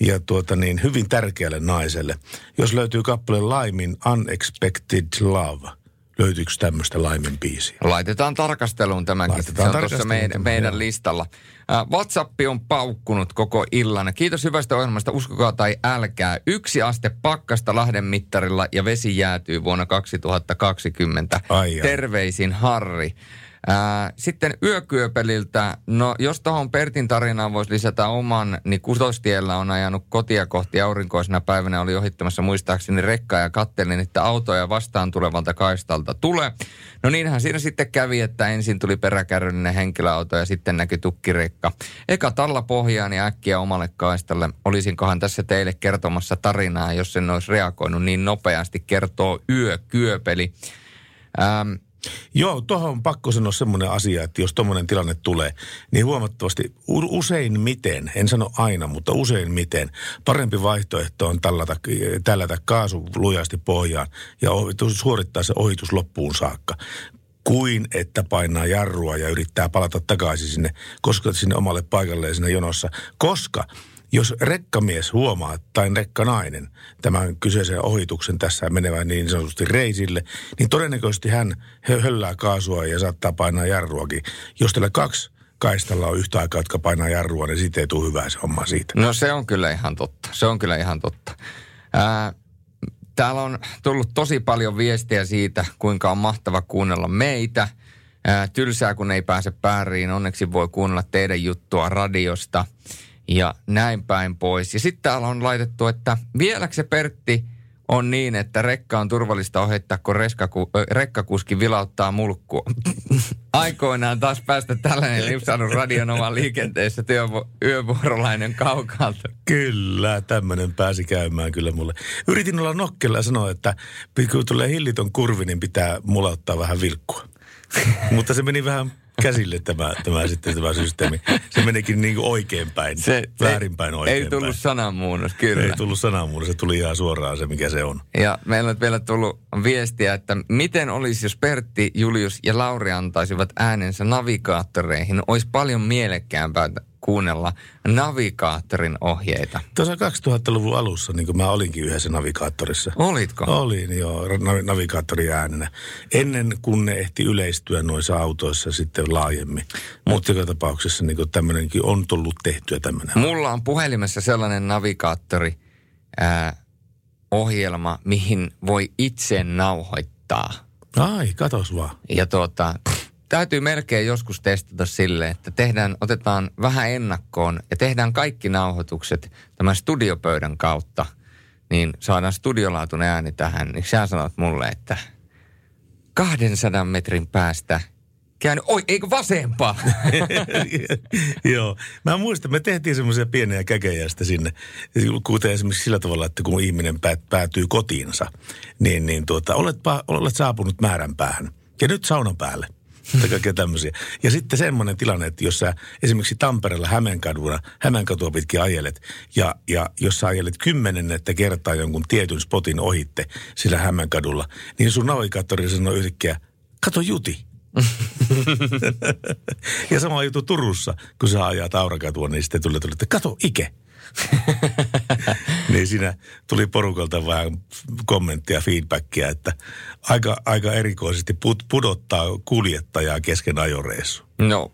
ja tuota niin, hyvin tärkeälle naiselle. Jos löytyy kappale Laimin Unexpected Love, löytyykö tämmöistä Laimin biisiä? Laitetaan tarkasteluun tämäkin. Laitetaan se on tuossa tarkasteluun meidän, tämä, meidän joo. listalla. WhatsApp on paukkunut koko illan. Kiitos hyvästä ohjelmasta. Uskokaa tai älkää. Yksi aste pakkasta Lahden mittarilla ja vesi jäätyy vuonna 2020. Ai ai. Terveisin Harri. Ää, sitten yökyöpeliltä, no jos tuohon Pertin tarinaan voisi lisätä oman, niin kutostiellä on ajanut kotia kohti aurinkoisena päivänä, oli ohittamassa muistaakseni rekkaa ja kattelin, että autoja vastaan tulevalta kaistalta tulee. No niinhän siinä sitten kävi, että ensin tuli peräkärryllinen henkilöauto ja sitten näkyi tukkirekka. Eka talla pohjaan ja äkkiä omalle kaistalle. Olisinkohan tässä teille kertomassa tarinaa, jos en olisi reagoinut niin nopeasti, kertoo yökyöpeli. Ähm, Joo, tuohon on pakko sanoa semmoinen asia, että jos tuommoinen tilanne tulee, niin huomattavasti usein miten, en sano aina, mutta usein miten, parempi vaihtoehto on tällätä, tällätä kaasu lujasti pohjaan ja suorittaa se ohitus loppuun saakka kuin että painaa jarrua ja yrittää palata takaisin sinne, koska sinne omalle paikalleen siinä jonossa. Koska jos rekkamies huomaa, tai rekkanainen, tämän kyseisen ohituksen tässä menevän niin sanotusti reisille, niin todennäköisesti hän hö- höllää kaasua ja saattaa painaa jarruakin. Jos teillä kaksi kaistalla on yhtä aikaa, jotka painaa jarrua, niin siitä ei tule hyvää se homma siitä. No se on kyllä ihan totta. Se on kyllä ihan totta. Ää, täällä on tullut tosi paljon viestiä siitä, kuinka on mahtava kuunnella meitä. Ää, tylsää, kun ei pääse pääriin. Onneksi voi kuunnella teidän juttua radiosta ja näin päin pois. Ja sitten täällä on laitettu, että vieläkö se Pertti on niin, että rekka on turvallista ohittaa, kun reskaku, ö, rekkakuski vilauttaa mulkkua. Aikoinaan taas päästä tällainen lipsannut radionovan liikenteessä työvu- yövuorolainen kaukaalta. Kyllä, tämmöinen pääsi käymään kyllä mulle. Yritin olla nokkella ja sanoa, että kun tulee hillitön kurvi, niin pitää mulle ottaa vähän vilkkua. Mutta se meni vähän käsille tämä, tämä, sitten, tämä systeemi. Se menikin niin kuin oikeinpäin, se, väärinpäin oikeinpäin. Ei tullut sananmuunnos, kyllä. Ei tullut sananmuunnos, se tuli ihan suoraan se, mikä se on. Ja meillä on vielä tullut viestiä, että miten olisi, jos Pertti, Julius ja Lauri antaisivat äänensä navigaattoreihin. Olisi paljon mielekkäämpää kuunnella navigaattorin ohjeita. Tuossa 2000-luvun alussa, niin kuin mä olinkin yhdessä navigaattorissa. Olitko? Olin, joo, nav- navigaattorin äänenä. Ennen kuin ne ehti yleistyä noissa autoissa sitten laajemmin. Mutta joka tapauksessa niin tämmöinenkin on tullut tehtyä tämmöinen. Mulla on puhelimessa sellainen navigaattori ää, ohjelma, mihin voi itse nauhoittaa. Ai, katos vaan. Ja tuota, täytyy melkein joskus testata sille, että tehdään, otetaan vähän ennakkoon ja tehdään kaikki nauhoitukset tämän studiopöydän kautta, niin saadaan studiolaatuinen ääni tähän, niin sä sanot mulle, että 200 metrin päästä käänny, oi, eikö vasempaa? Joo. Mä muistan, me tehtiin semmoisia pieniä käkejä sinne. Kuten esimerkiksi sillä tavalla, että kun ihminen päät- päätyy kotiinsa, niin, niin tuota, oletpa, olet saapunut määränpäähän. Ja nyt saunan päälle. Tai kaikkea tämmöisiä. Ja sitten semmoinen tilanne, että jos sä esimerkiksi Tampereella Hämeenkadulla, Hämeenkatua pitkin ajelet, ja, ja jos sä ajelet kymmenennettä kertaa jonkun tietyn spotin ohitte sillä Hämeenkadulla, niin sun navigaattori sanoo yhtäkkiä, kato Juti. ja sama juttu Turussa, kun sä ajat Aurakatua, niin sitten tulee, tulee että kato Ike. niin siinä tuli porukalta vähän kommenttia, feedbackia, että aika, aika erikoisesti put, pudottaa kuljettajaa kesken ajoreissu. No,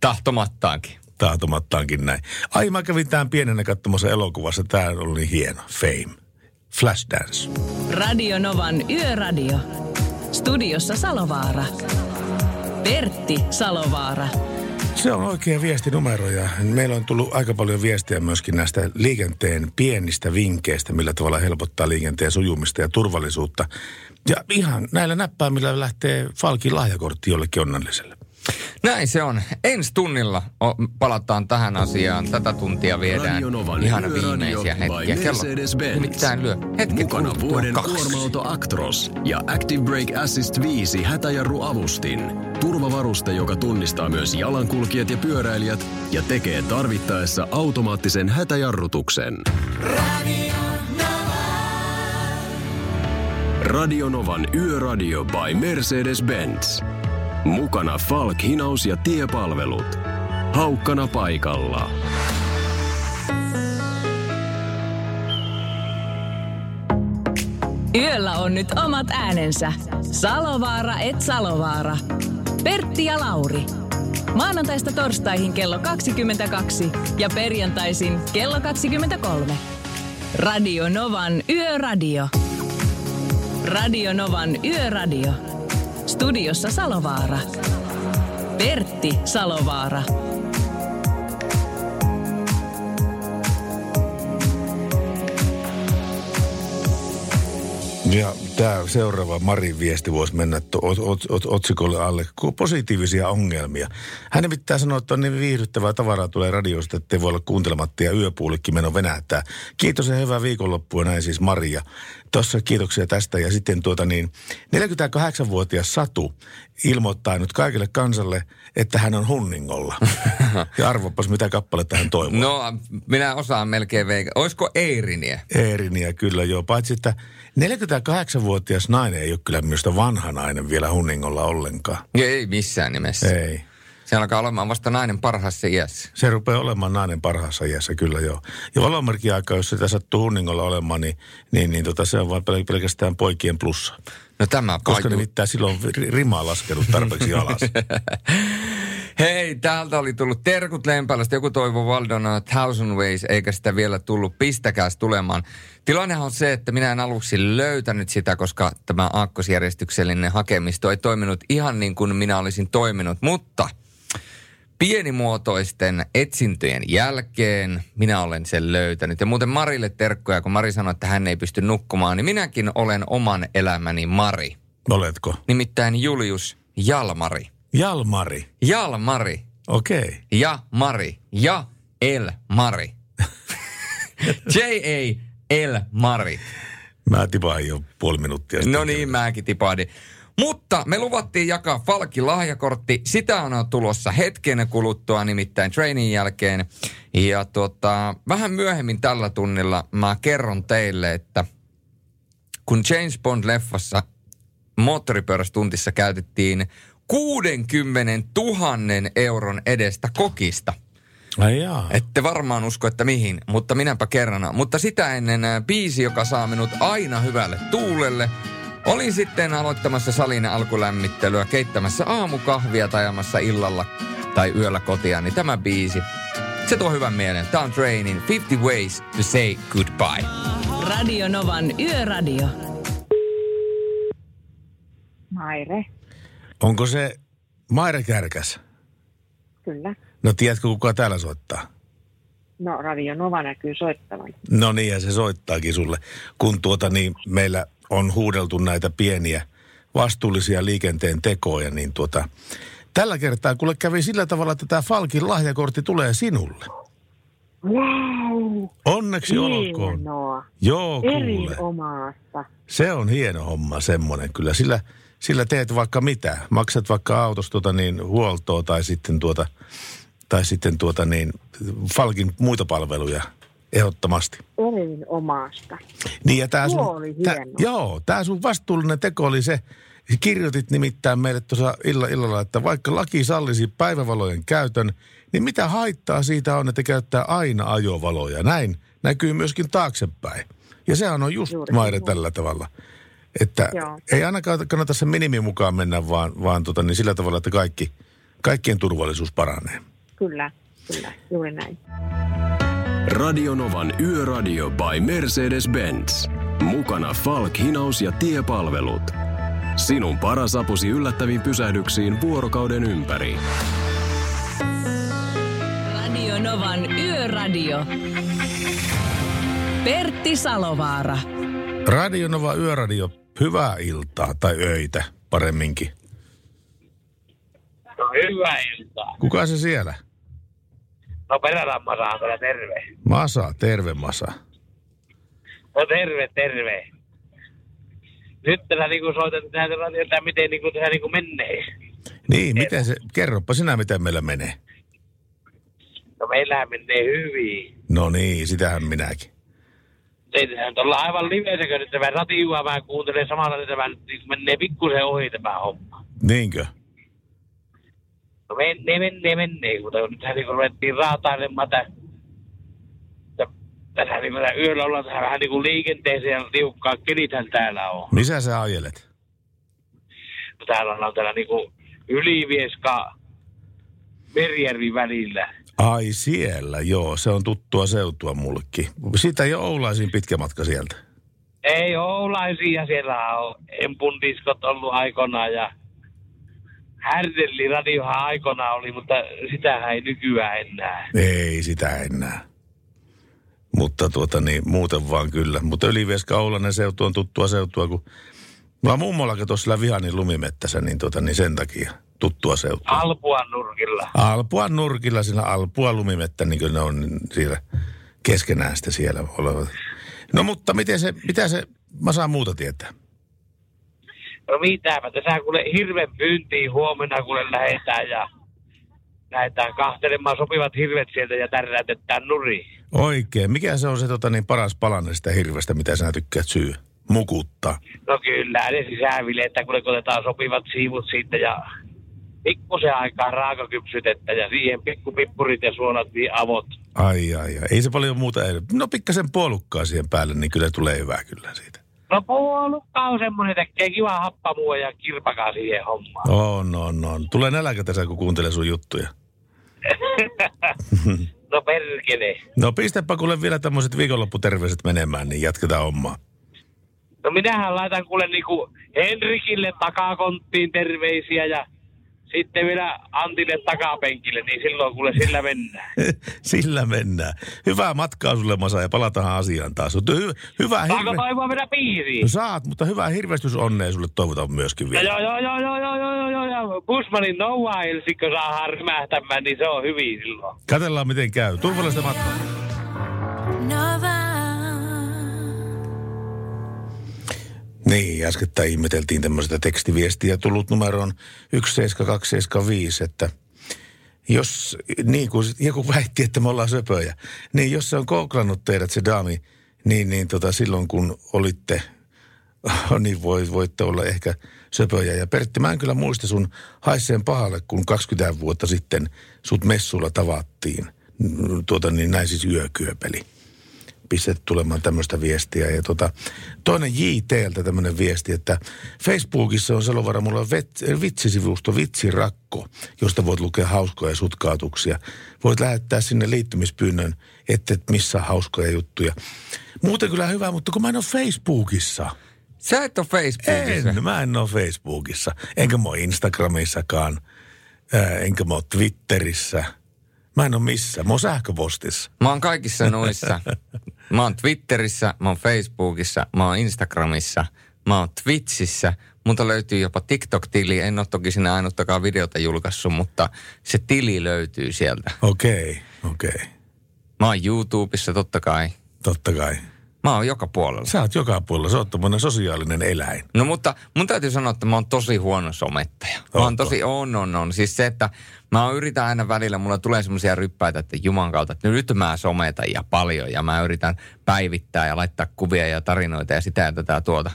tahtomattaankin. Tahtomattaankin näin. Ai mä kävin tämän pienenä katsomassa elokuvassa, tämä oli niin hieno, Fame. Flashdance. Radio Novan Yöradio. Studiossa Salovaara. Pertti Salovaara. Se on oikea viestinumero ja meillä on tullut aika paljon viestiä myöskin näistä liikenteen pienistä vinkkeistä, millä tavalla helpottaa liikenteen sujumista ja turvallisuutta. Ja ihan näillä näppäimillä lähtee Falkin lahjakortti jollekin onnelliselle. Näin se on. Ensi tunnilla palataan tähän asiaan. Tätä tuntia viedään ihan viimeisiä hetkiä. Kello nimittäin lyö. Hetken Mukana vuoden kuorma-auto Actros ja Active Brake Assist 5 hätäjarruavustin. Turvavaruste, joka tunnistaa myös jalankulkijat ja pyöräilijät ja tekee tarvittaessa automaattisen hätäjarrutuksen. Radionovan Yöradio by Mercedes-Benz. Mukana Falk, hinaus ja tiepalvelut. Haukkana paikalla. Yöllä on nyt omat äänensä. Salovaara et Salovaara. Pertti ja Lauri. Maanantaista torstaihin kello 22 ja perjantaisin kello 23. Radio Novan Yöradio. Radio Novan Yöradio. Studiossa Salovaara. Pertti Salovaara. Ja tämä seuraava Marin viesti voisi mennä to, ot, ot, ot, otsikolle alle. Positiivisia ongelmia. Hän nimittäin sanoo, että on niin viihdyttävää tavaraa tulee radiosta, että voi olla kuuntelematta ja yöpuulikin meno venähtää. Kiitos ja hyvää viikonloppua näin siis Maria. Tuossa kiitoksia tästä ja sitten tuota niin, 48-vuotias Satu ilmoittaa nyt kaikille kansalle, että hän on hunningolla. ja arvopas mitä kappaletta hän toivoo. No, minä osaan melkein veikä. Olisiko Eiriniä? Eeriniä kyllä joo, paitsi että 48-vuotias nainen ei ole kyllä minusta vanha nainen vielä hunningolla ollenkaan. Ei missään nimessä. Ei. Se alkaa olemaan vasta nainen parhaassa iässä. Se rupeaa olemaan nainen parhaassa iässä, kyllä joo. Ja valomerkin aikaa, jos sitä sattuu hunningolla olemaan, niin, niin, niin tota, se on vain pel- pelkästään poikien plussa. No tämä Koska paju. nimittäin silloin rimaa laskenut tarpeeksi alas. Hei, täältä oli tullut terkut Lempälästä. Joku toivoo Valdona Thousand Ways, eikä sitä vielä tullut. Pistäkääs tulemaan. Tilannehan on se, että minä en aluksi löytänyt sitä, koska tämä aakkosjärjestyksellinen hakemisto ei toiminut ihan niin kuin minä olisin toiminut. Mutta pienimuotoisten etsintöjen jälkeen minä olen sen löytänyt. Ja muuten Marille terkkoja, kun Mari sanoi, että hän ei pysty nukkumaan, niin minäkin olen oman elämäni Mari. Oletko? Nimittäin Julius Jalmari. Jalmari. Jalmari. Okei. Okay. Ja Mari. Ja El Mari. J.A. El Mari. Mä tipahin jo puoli minuuttia. No niin, mäkin tipahdin. Mutta me luvattiin jakaa Falkin lahjakortti. Sitä on tulossa hetken kuluttua, nimittäin trainin jälkeen. Ja tota, vähän myöhemmin tällä tunnilla mä kerron teille, että kun James Bond-leffassa moottoripyörästuntissa käytettiin 60 000 euron edestä kokista. Ai jaa. Ette varmaan usko, että mihin, mutta minäpä kerran. Mutta sitä ennen ää, biisi, joka saa minut aina hyvälle tuulelle. Olin sitten aloittamassa salin alkulämmittelyä, keittämässä aamukahvia tai ajamassa illalla tai yöllä kotia, niin tämä biisi, se tuo hyvän mielen. Tämä on Trainin 50 Ways to Say Goodbye. Radio Novan Yöradio. Maire, Onko se Maire Kärkäs? kyllä. No tiedätkö, kuka täällä soittaa? No Radio Nova näkyy soittavan. No niin, ja se soittaakin sulle. Kun tuota niin, meillä on huudeltu näitä pieniä vastuullisia liikenteen tekoja, niin tuota, tällä kertaa kuule kävi sillä tavalla, että tämä Falkin lahjakortti tulee sinulle. Wow! Onneksi olkoon. Hienoa. Joo, kuule. Erinomaista. Se on hieno homma semmoinen kyllä. Sillä, sillä teet vaikka mitä. Maksat vaikka autosta tuota niin huoltoa tai sitten tuota, tai sitten tuota niin Falkin muita palveluja ehdottomasti. Erinomaista. Niin ja tää Tuo sun, tää, joo, tämä sun vastuullinen teko oli se, Kirjoitit nimittäin meille tuossa illa, illalla, että vaikka laki sallisi päivävalojen käytön, niin mitä haittaa siitä on, että käyttää aina ajovaloja? Näin näkyy myöskin taaksepäin. Ja sehän on just Juuri Maire tällä tavalla. Että Joo. ei ainakaan kannata se minimi mukaan mennä, vaan, vaan tota, niin sillä tavalla, että kaikki, kaikkien turvallisuus paranee. Kyllä, kyllä, juuri näin. Radionovan Yöradio by Mercedes-Benz. Mukana Falk, hinaus ja tiepalvelut. Sinun paras apusi yllättäviin pysähdyksiin vuorokauden ympäri. Radio Novan Yöradio. Pertti Salovaara. Radio Nova Yöradio, hyvää iltaa tai öitä paremminkin. No hyvää iltaa. Kuka se siellä? No Perälamma saa täällä terve. Masa, terve Masa. No terve, terve. Nyt tässä niinku soitan tähän radiota, miten niinku tässä niinku menee. Niin, miten se, kerropa sinä, miten meillä menee. No meillähän menee hyvin. No niin, sitähän minäkin. Ei nyt olla aivan liveisekö nyt tämä radioa vähän kuuntelee samalla, että tämä niinku menee pikkusen ohi tämä homma. Niinkö? No menee, menee, menee, mutta nyt tässä niinku ruvettiin raatailemaan että että tässä niinku tässä yöllä ollaan tässä vähän niinku liikenteeseen ja tiukkaa kelithän täällä on. Missä sä ajelet? No täällä on täällä niinku Ylivieska Merjärvi välillä. Ai siellä, joo, se on tuttua seutua mullekin. Siitä ei ole Oulaisiin pitkä matka sieltä. Ei Oulaisia, siellä on Empun diskot ollut aikoinaan ja Härdelli radiohan aikoinaan oli, mutta sitähän ei nykyään enää. Ei sitä enää. Mutta tuota niin, muuten vaan kyllä. Mutta Ylivieska Oulainen seutu on tuttua seutua, kun mulla mummolla sillä Vihanin lumimettässä, niin, tuota, niin sen takia tuttua seutua. Alpuan nurkilla. Alpuan nurkilla siinä Alpua lumimettä, niin kuin ne on siellä keskenään sitten siellä olevat. No mutta miten se, mitä se Masa muuta tietää? No mitäpä, tässä kuule hirven pyyntiin huomenna, kun lähetään ja lähdetään kahtelemaan sopivat hirvet sieltä ja tärrätetään nuriin. Oikein. Mikä se on se tota, niin paras palanne sitä hirvestä, mitä sinä tykkäät syö? Mukuttaa. No kyllä, ne sisävilettä, kun otetaan sopivat siivut siitä ja pikkusen aikaa raakakypsytettä ja siihen pikkupippurit ja suolat niin avot. Ai, ai, ai. Ei se paljon muuta. Ei. No pikkasen puolukkaa siihen päälle, niin kyllä tulee hyvää kyllä siitä. No puolukka on semmoinen, tekee kiva happamua ja kirpakaa siihen hommaan. On, on, on. Tulee nälkä tässä, kun kuuntelee sun juttuja. No perkele. No pistäpä kuule vielä tämmöiset viikonlopputerveiset menemään, niin jatketaan hommaa. No minähän laitan kuule niinku Henrikille takakonttiin terveisiä ja sitten vielä Antille takapenkille, niin silloin kuule sillä mennään. sillä mennään. Hyvää matkaa sulle Masa ja palataan asiaan taas. Mutta hy- hyvää hirve... Saanko toivoa vielä piiriin? No saat, mutta hyvää hirveistysonnea sulle toivotan myöskin vielä. Joo, joo, joo, joo, joo, joo, joo, joo. Busmanin noua ensin, kun saadaan niin se on hyvin silloin. Katellaan miten käy. Turvallista matkaa. Another Niin, äskettäin ihmeteltiin tämmöistä tekstiviestiä tullut numeroon 17275, että jos, niin kuin joku väitti, että me ollaan söpöjä, niin jos se on kouklannut teidät se daami, niin, niin tota, silloin kun olitte, niin voi, voitte olla ehkä söpöjä. Ja Pertti, mä en kyllä muista sun haiseen pahalle, kun 20 vuotta sitten sut messulla tavattiin. Tuota niin, näin siis yökyöpeli pistetty tulemaan tämmöistä viestiä. Ja tota, toinen JTltä tämmöinen viesti, että Facebookissa on Salovara, mulla on vet, vitsisivusto Vitsirakko, josta voit lukea hauskoja sutkaatuksia. Voit lähettää sinne liittymispyynnön, että missä hauskoja juttuja. Muuten kyllä hyvä, mutta kun mä en ole Facebookissa. Sä et ole Facebookissa. En, mä en ole Facebookissa. Enkä mä ole Instagramissakaan. Enkä mä ole Twitterissä. Mä en ole missään. Mä oon sähköpostissa. Mä oon kaikissa noissa. Mä oon Twitterissä, mä oon Facebookissa, mä oon Instagramissa, mä oon Twitchissä. Multa löytyy jopa TikTok-tili. En ole toki sinne ainuttakaan videota julkaissut, mutta se tili löytyy sieltä. Okei, okay, okei. Okay. Mä oon YouTubessa totta kai. Totta kai. Mä oon joka puolella. Sä oot joka puolella. Sä oot tommonen sosiaalinen eläin. No mutta mun täytyy sanoa, että mä oon tosi huono somettaja. Mä oon tosi, on, on, on. Siis se, että mä oon yritän aina välillä, mulla tulee semmoisia ryppäitä, että juman kautta, että nyt mä sometan ja paljon ja mä yritän päivittää ja laittaa kuvia ja tarinoita ja sitä ja tätä tuota.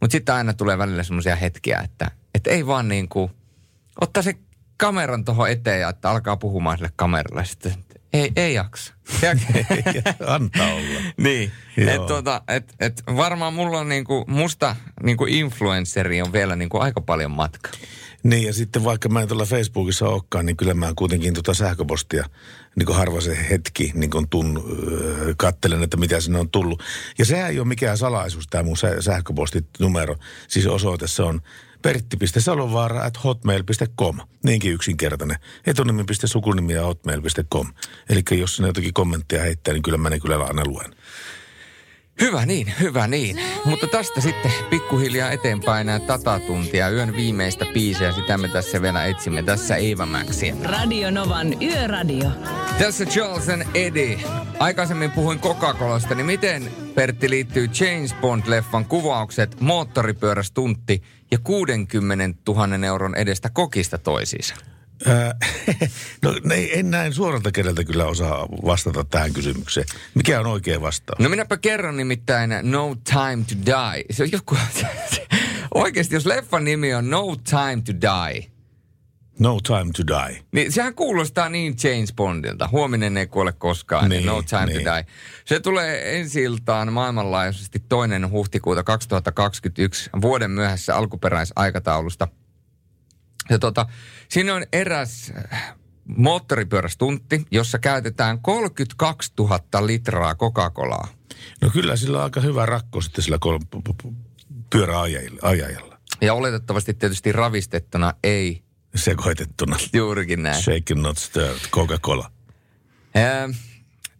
Mutta sitten aina tulee välillä semmoisia hetkiä, että, että ei vaan niin kuin, ottaa se kameran tuohon eteen ja että alkaa puhumaan sille kameralle. Sitten ei, ei jaksa. Antaa olla. niin. Joo. Et, tota, et, et varmaan mulla on niinku, musta niinku influenceri on vielä niinku aika paljon matka. Niin ja sitten vaikka mä en tuolla Facebookissa olekaan, niin kyllä mä kuitenkin tuota sähköpostia niin kuin harva se hetki niin kuin tun, öö, kattelen, että mitä sinne on tullut. Ja sehän ei ole mikään salaisuus tämä mun sä- sähköpostinumero. Siis osoite se on pertti.salovaara at hotmail.com. Niinkin yksinkertainen. Etunimi.sukunimi ja hotmail.com. Eli jos sinne jotakin kommentteja heittää, niin kyllä mä ne kyllä aina luen. Hyvä niin, hyvä niin. Mutta tästä sitten pikkuhiljaa eteenpäin nämä tatatuntia, yön viimeistä biisiä, sitä me tässä vielä etsimme. Tässä Eeva Maxia. Radio Novan Yöradio. Tässä Charles and Eddie. Aikaisemmin puhuin Coca-Colasta, niin miten Pertti liittyy James Bond-leffan kuvaukset, moottoripyörästuntti ja 60 000 euron edestä kokista toisiinsa? No en näin suoralta kädeltä kyllä osaa vastata tähän kysymykseen. Mikä on oikea vastaus? No minäpä kerron nimittäin No Time to Die. Se on joku, oikeasti jos leffan nimi on No Time to Die, No time to die. niin sehän kuulostaa niin James Bondilta. Huominen ei kuole koskaan, niin, Niin, No Time niin. to Die. Se tulee ensi iltaan maailmanlaajuisesti toinen huhtikuuta 2021, vuoden myöhässä alkuperäisaikataulusta. Ja tota, siinä on eräs äh, moottoripyörästuntti, jossa käytetään 32 000 litraa Coca-Colaa. No kyllä sillä on aika hyvä rakko sitten sillä kol- pyöräajajalla. Ja oletettavasti tietysti ravistettuna ei Sekoitettuna. juurikin näin. Shaken not stirred. Coca-Cola. Ää,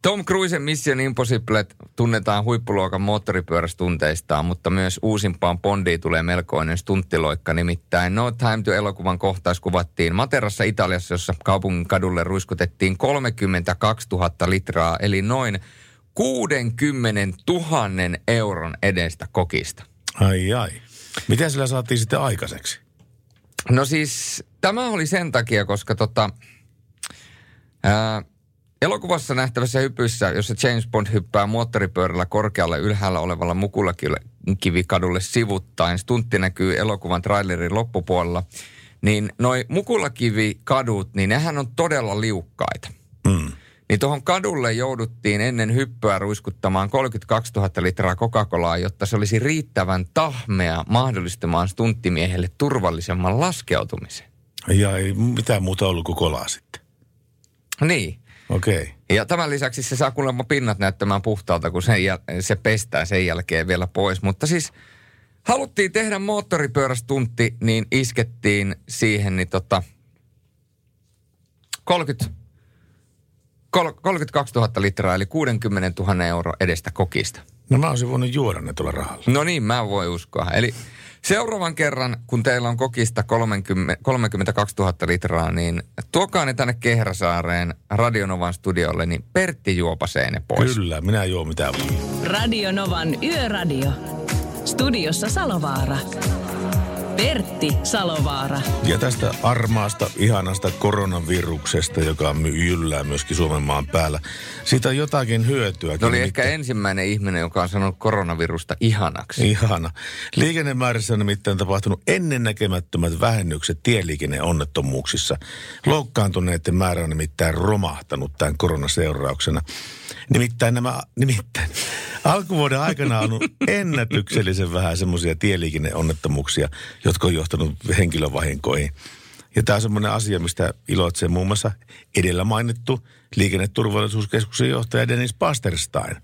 Tom Cruisen Mission Impossible tunnetaan huippuluokan moottoripyörästunteistaan, mutta myös uusimpaan Bondiin tulee melkoinen stunttiloikka. Nimittäin No Time to elokuvan kohtaus kuvattiin Materassa Italiassa, jossa kaupungin kadulle ruiskutettiin 32 000 litraa, eli noin 60 000 euron edestä kokista. Ai ai. Mitä sillä saatiin sitten aikaiseksi? No siis tämä oli sen takia, koska tota, ää, elokuvassa nähtävässä hypyssä, jossa James Bond hyppää moottoripyörällä korkealla ylhäällä olevalla mukulakivikadulle sivuttain, stuntti näkyy elokuvan trailerin loppupuolella, niin noi mukulakivikadut, niin nehän on todella liukkaita. Mm. Niin tuohon kadulle jouduttiin ennen hyppyä ruiskuttamaan 32 000 litraa Coca-Colaa, jotta se olisi riittävän tahmea mahdollistamaan stunttimiehelle turvallisemman laskeutumisen. Ja ei mitään muuta ollut kuin kolaa sitten. Niin. Okei. Okay. Ja tämän lisäksi se saa kuulemma pinnat näyttämään puhtaalta, kun sen jäl- se pestää sen jälkeen vielä pois. Mutta siis haluttiin tehdä moottoripyörästuntti, niin iskettiin siihen niin tota 30, kol- 32 000 litraa, eli 60 000 euro edestä kokista. No mä olisin voinut juoda ne tuolla rahalla. No niin, mä voin uskoa. Eli seuraavan kerran, kun teillä on kokista 30, 32 000 litraa, niin tuokaa ne tänne Kehräsaareen Radionovan studiolle, niin Pertti juopasee ne pois. Kyllä, minä juo mitä voi. Radio Novan Yöradio. Studiossa Salovaara. Pertti Salovaara. Ja tästä armaasta, ihanasta koronaviruksesta, joka jyllää myöskin Suomen maan päällä. Siitä on jotakin hyötyä. Se oli ehkä ensimmäinen ihminen, joka on sanonut koronavirusta ihanaksi. Ihana. Liikennemäärissä on nimittäin tapahtunut ennennäkemättömät vähennykset tieliikenneonnettomuuksissa. Loukkaantuneiden määrä on nimittäin romahtanut tämän koronaseurauksena. Nimittäin nämä, nimittäin alkuvuoden aikana on ollut ennätyksellisen vähän semmoisia tieliikenneonnettomuuksia, jotka on johtanut henkilövahinkoihin. Ja tämä on semmoinen asia, mistä iloitsee muun muassa edellä mainittu liikenneturvallisuuskeskuksen johtaja Dennis Pasterstein.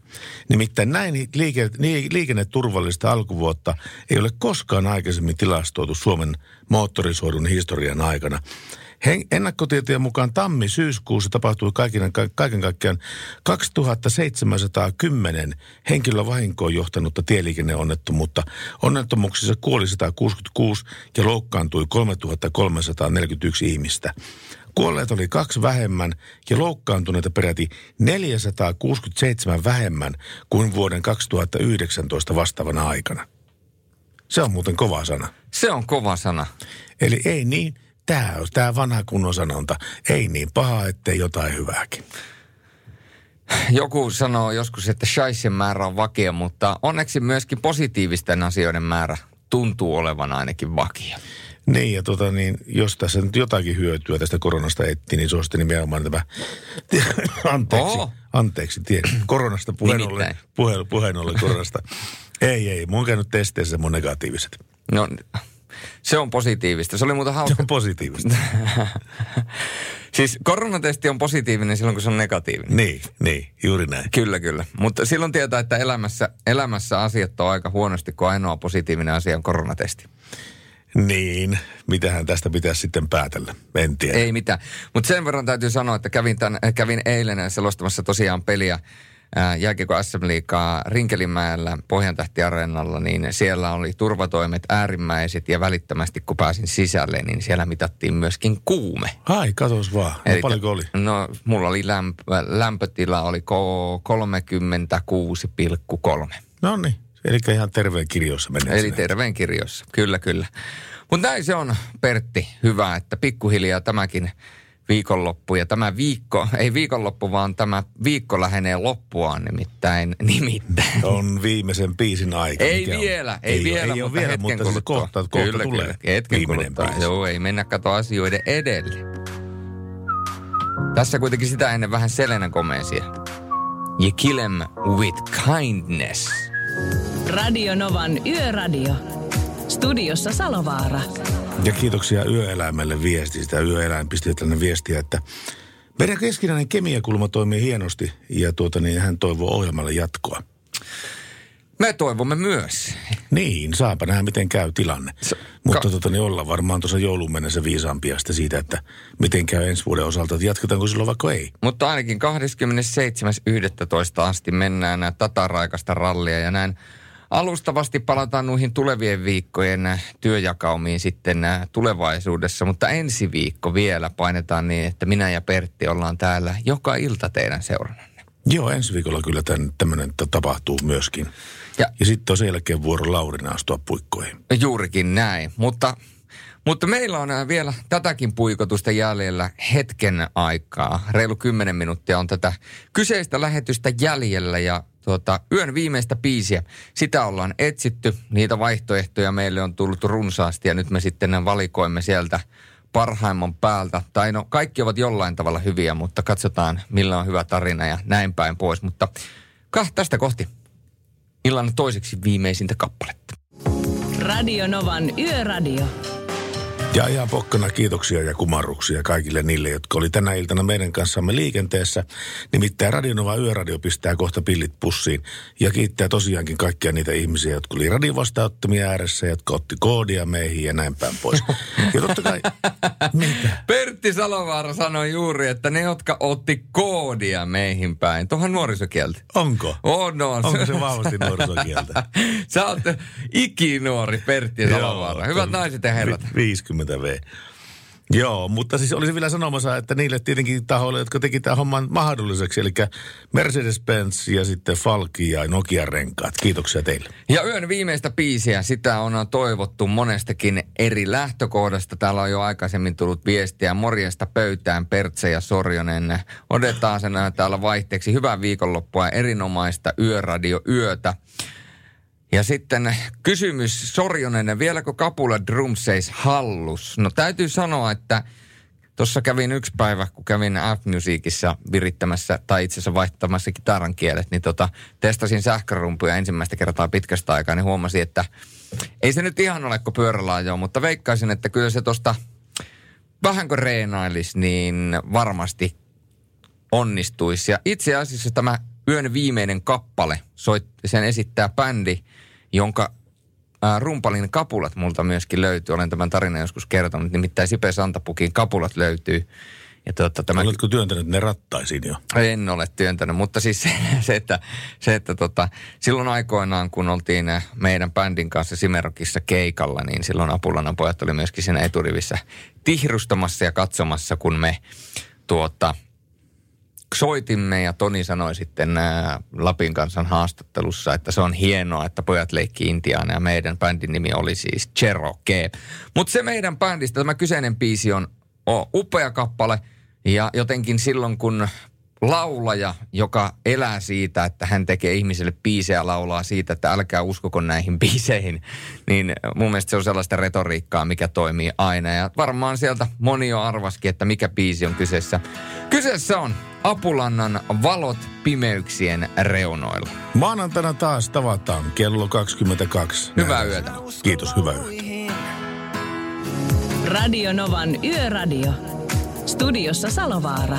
Nimittäin näin liike, liikenneturvallista alkuvuotta ei ole koskaan aikaisemmin tilastoitu Suomen moottorisoidun historian aikana. Hen, ennakkotietojen mukaan tammi-syyskuussa tapahtui kaiken, ka- kaiken kaikkiaan 2710 henkilövahinkoon johtanutta tieliikenneonnettomuutta. Onnettomuuksissa kuoli 166 ja loukkaantui 3341 ihmistä. Kuolleet oli kaksi vähemmän ja loukkaantuneita peräti 467 vähemmän kuin vuoden 2019 vastaavana aikana. Se on muuten kova sana. Se on kova sana. Eli ei niin, tämä on tämä vanha kunnon sanonta, ei niin paha, ettei jotain hyvääkin. Joku sanoo joskus, että shaisen määrä on vakio, mutta onneksi myöskin positiivisten asioiden määrä tuntuu olevan ainakin vakio. Niin, ja tota, niin, jos tässä nyt jotakin hyötyä tästä koronasta etti, niin se on sitten nimenomaan tämä, anteeksi, Oho. anteeksi, tie, koronasta puheen ollen, puheen, puheen ollen koronasta. ei, ei, mun on käynyt testeissä mun negatiiviset. No, se on positiivista. Se oli muuten Se hauska. on positiivista. Siis koronatesti on positiivinen silloin, kun se on negatiivinen. niin, niin, juuri näin. Kyllä, kyllä. Mutta silloin tietää, että elämässä, elämässä asiat on aika huonosti, kun ainoa positiivinen asia on koronatesti. Niin, mitähän tästä pitäisi sitten päätellä, en tiedä. Ei mitään. Mutta sen verran täytyy sanoa, että kävin, tämän, kävin eilen selostamassa tosiaan peliä jääkiekko SM Liigaa Rinkelinmäellä Pohjantähti-areenalla, niin siellä oli turvatoimet äärimmäiset ja välittömästi kun pääsin sisälle, niin siellä mitattiin myöskin kuume. Ai, katos vaan. No, Eli- paljonko oli? No, mulla oli lämpö, lämpötila oli ko- 36,3. No niin, eli ihan terveen kirjoissa menee. Eli terveen kirjoissa, kyllä kyllä. Mutta näin se on, Pertti, hyvä, että pikkuhiljaa tämäkin viikonloppu ja tämä viikko, ei viikonloppu, vaan tämä viikko lähenee loppuaan nimittäin, nimittäin. On viimeisen biisin aika. Ei mikä on. vielä, ei, ole- vielä, ei ole mutta vielä, hetken mutta siis kuluttua. kohta, kohta kyllä, tulee Kyllä, hetken viimeinen kuluttua. biisi. Joo, ei mennä kato asioiden edelle. Tässä kuitenkin sitä ennen vähän Selena Gomezia. You kill 'em with kindness. Radio Novan Yöradio. Studiossa Salovaara. Ja kiitoksia yöeläimelle viestistä. Yöeläin pisti tällainen viestiä, että meidän keskinäinen kemiakulma toimii hienosti ja tuota, niin hän toivoo ohjelmalle jatkoa. Me toivomme myös. Niin, saapa nähdä miten käy tilanne. Se- Mutta ka- tota, niin ollaan varmaan tuossa joulun mennessä viisaampia sitten siitä, että miten käy ensi vuoden osalta, että jatketaanko silloin vaikka ei. Mutta ainakin 27.11. asti mennään nää tataraikasta rallia ja näin alustavasti palataan noihin tulevien viikkojen työjakaumiin sitten ää, tulevaisuudessa. Mutta ensi viikko vielä painetaan niin, että minä ja Pertti ollaan täällä joka ilta teidän seurannanne. Joo, ensi viikolla kyllä tämmöinen tapahtuu myöskin. Ja- Ja, sitten on sen jälkeen vuoro Laurina astua puikkoihin. Juurikin näin, mutta, mutta meillä on ää, vielä tätäkin puikotusta jäljellä hetken aikaa. Reilu 10 minuuttia on tätä kyseistä lähetystä jäljellä ja tuota, yön viimeistä biisiä, sitä ollaan etsitty. Niitä vaihtoehtoja meille on tullut runsaasti ja nyt me sitten valikoimme sieltä parhaimman päältä. Tai no kaikki ovat jollain tavalla hyviä, mutta katsotaan millä on hyvä tarina ja näin päin pois. Mutta kah, tästä kohti illan toiseksi viimeisintä kappaletta. Radio Novan Yöradio. Ja ihan pokkana kiitoksia ja kumarruksia kaikille niille, jotka oli tänä iltana meidän kanssamme liikenteessä. Nimittäin Radionova Yöradio pistää kohta pillit pussiin ja kiittää tosiaankin kaikkia niitä ihmisiä, jotka oli radiovastaanottamia ääressä, jotka otti koodia meihin ja näin päin pois. Ja totta kai, mitä? Pertti Salovaara sanoi juuri, että ne, jotka otti koodia meihin päin. Tuohan nuorisokieltä. Onko? On, on. Onko se vahvasti nuorisokieltä? Sä oot ikinuori Pertti Salovaara. Hyvät naiset ja herrat. vi- 50 V. Joo, mutta siis olisin vielä sanomassa, että niille tietenkin tahoille, jotka teki tämän homman mahdolliseksi, eli Mercedes-Benz ja sitten Falki ja Nokian renkaat. Kiitoksia teille. Ja yön viimeistä biisiä, sitä on toivottu monestakin eri lähtökohdasta. Täällä on jo aikaisemmin tullut viestiä morjesta pöytään, Pertse ja Sorjonen. Otetaan sen täällä vaihteeksi. Hyvää viikonloppua ja erinomaista yöradio yötä. Ja sitten kysymys Sorjonen, vieläkö Kapula Drumseis hallus? No täytyy sanoa, että tuossa kävin yksi päivä, kun kävin F-Musicissa virittämässä, tai itse asiassa vaihtamassa kitaran kielet, niin tota, testasin sähkörumpuja ensimmäistä kertaa pitkästä aikaa, niin huomasin, että ei se nyt ihan ole kuin pyörälaajoa, mutta veikkaisin, että kyllä se tuosta vähän kun reenailisi, niin varmasti onnistuisi. Ja itse asiassa tämä yön viimeinen kappale, soit, sen esittää bändi, jonka ää, rumpalin kapulat multa myöskin löytyy. Olen tämän tarinan joskus kertonut, nimittäin Sipe Santapukin kapulat löytyy. Ja tuota, tämä, Oletko työntänyt ne rattaisiin jo? en ole työntänyt, mutta siis se, se että, se, että tota, silloin aikoinaan, kun oltiin meidän bändin kanssa Simerokissa keikalla, niin silloin Apulanan pojat oli myöskin siinä eturivissä tihrustamassa ja katsomassa, kun me tuota, soitimme ja Toni sanoi sitten ää, Lapin kansan haastattelussa, että se on hienoa, että pojat leikki Intiaana ja meidän bändin nimi oli siis Cherokee. Mutta se meidän bändistä, tämä kyseinen biisi on o, upea kappale ja jotenkin silloin kun laulaja, joka elää siitä, että hän tekee ihmisille biisejä laulaa siitä, että älkää uskoko näihin biiseihin, niin mun mielestä se on sellaista retoriikkaa, mikä toimii aina. Ja varmaan sieltä moni jo arvaskin, että mikä biisi on kyseessä. Kyseessä on Apulannan valot pimeyksien reunoilla. Maanantaina taas tavataan kello 22. Hyvää yötä. Kiitos, hyvää yötä. Radio Novan Yöradio. Studiossa Salovaara.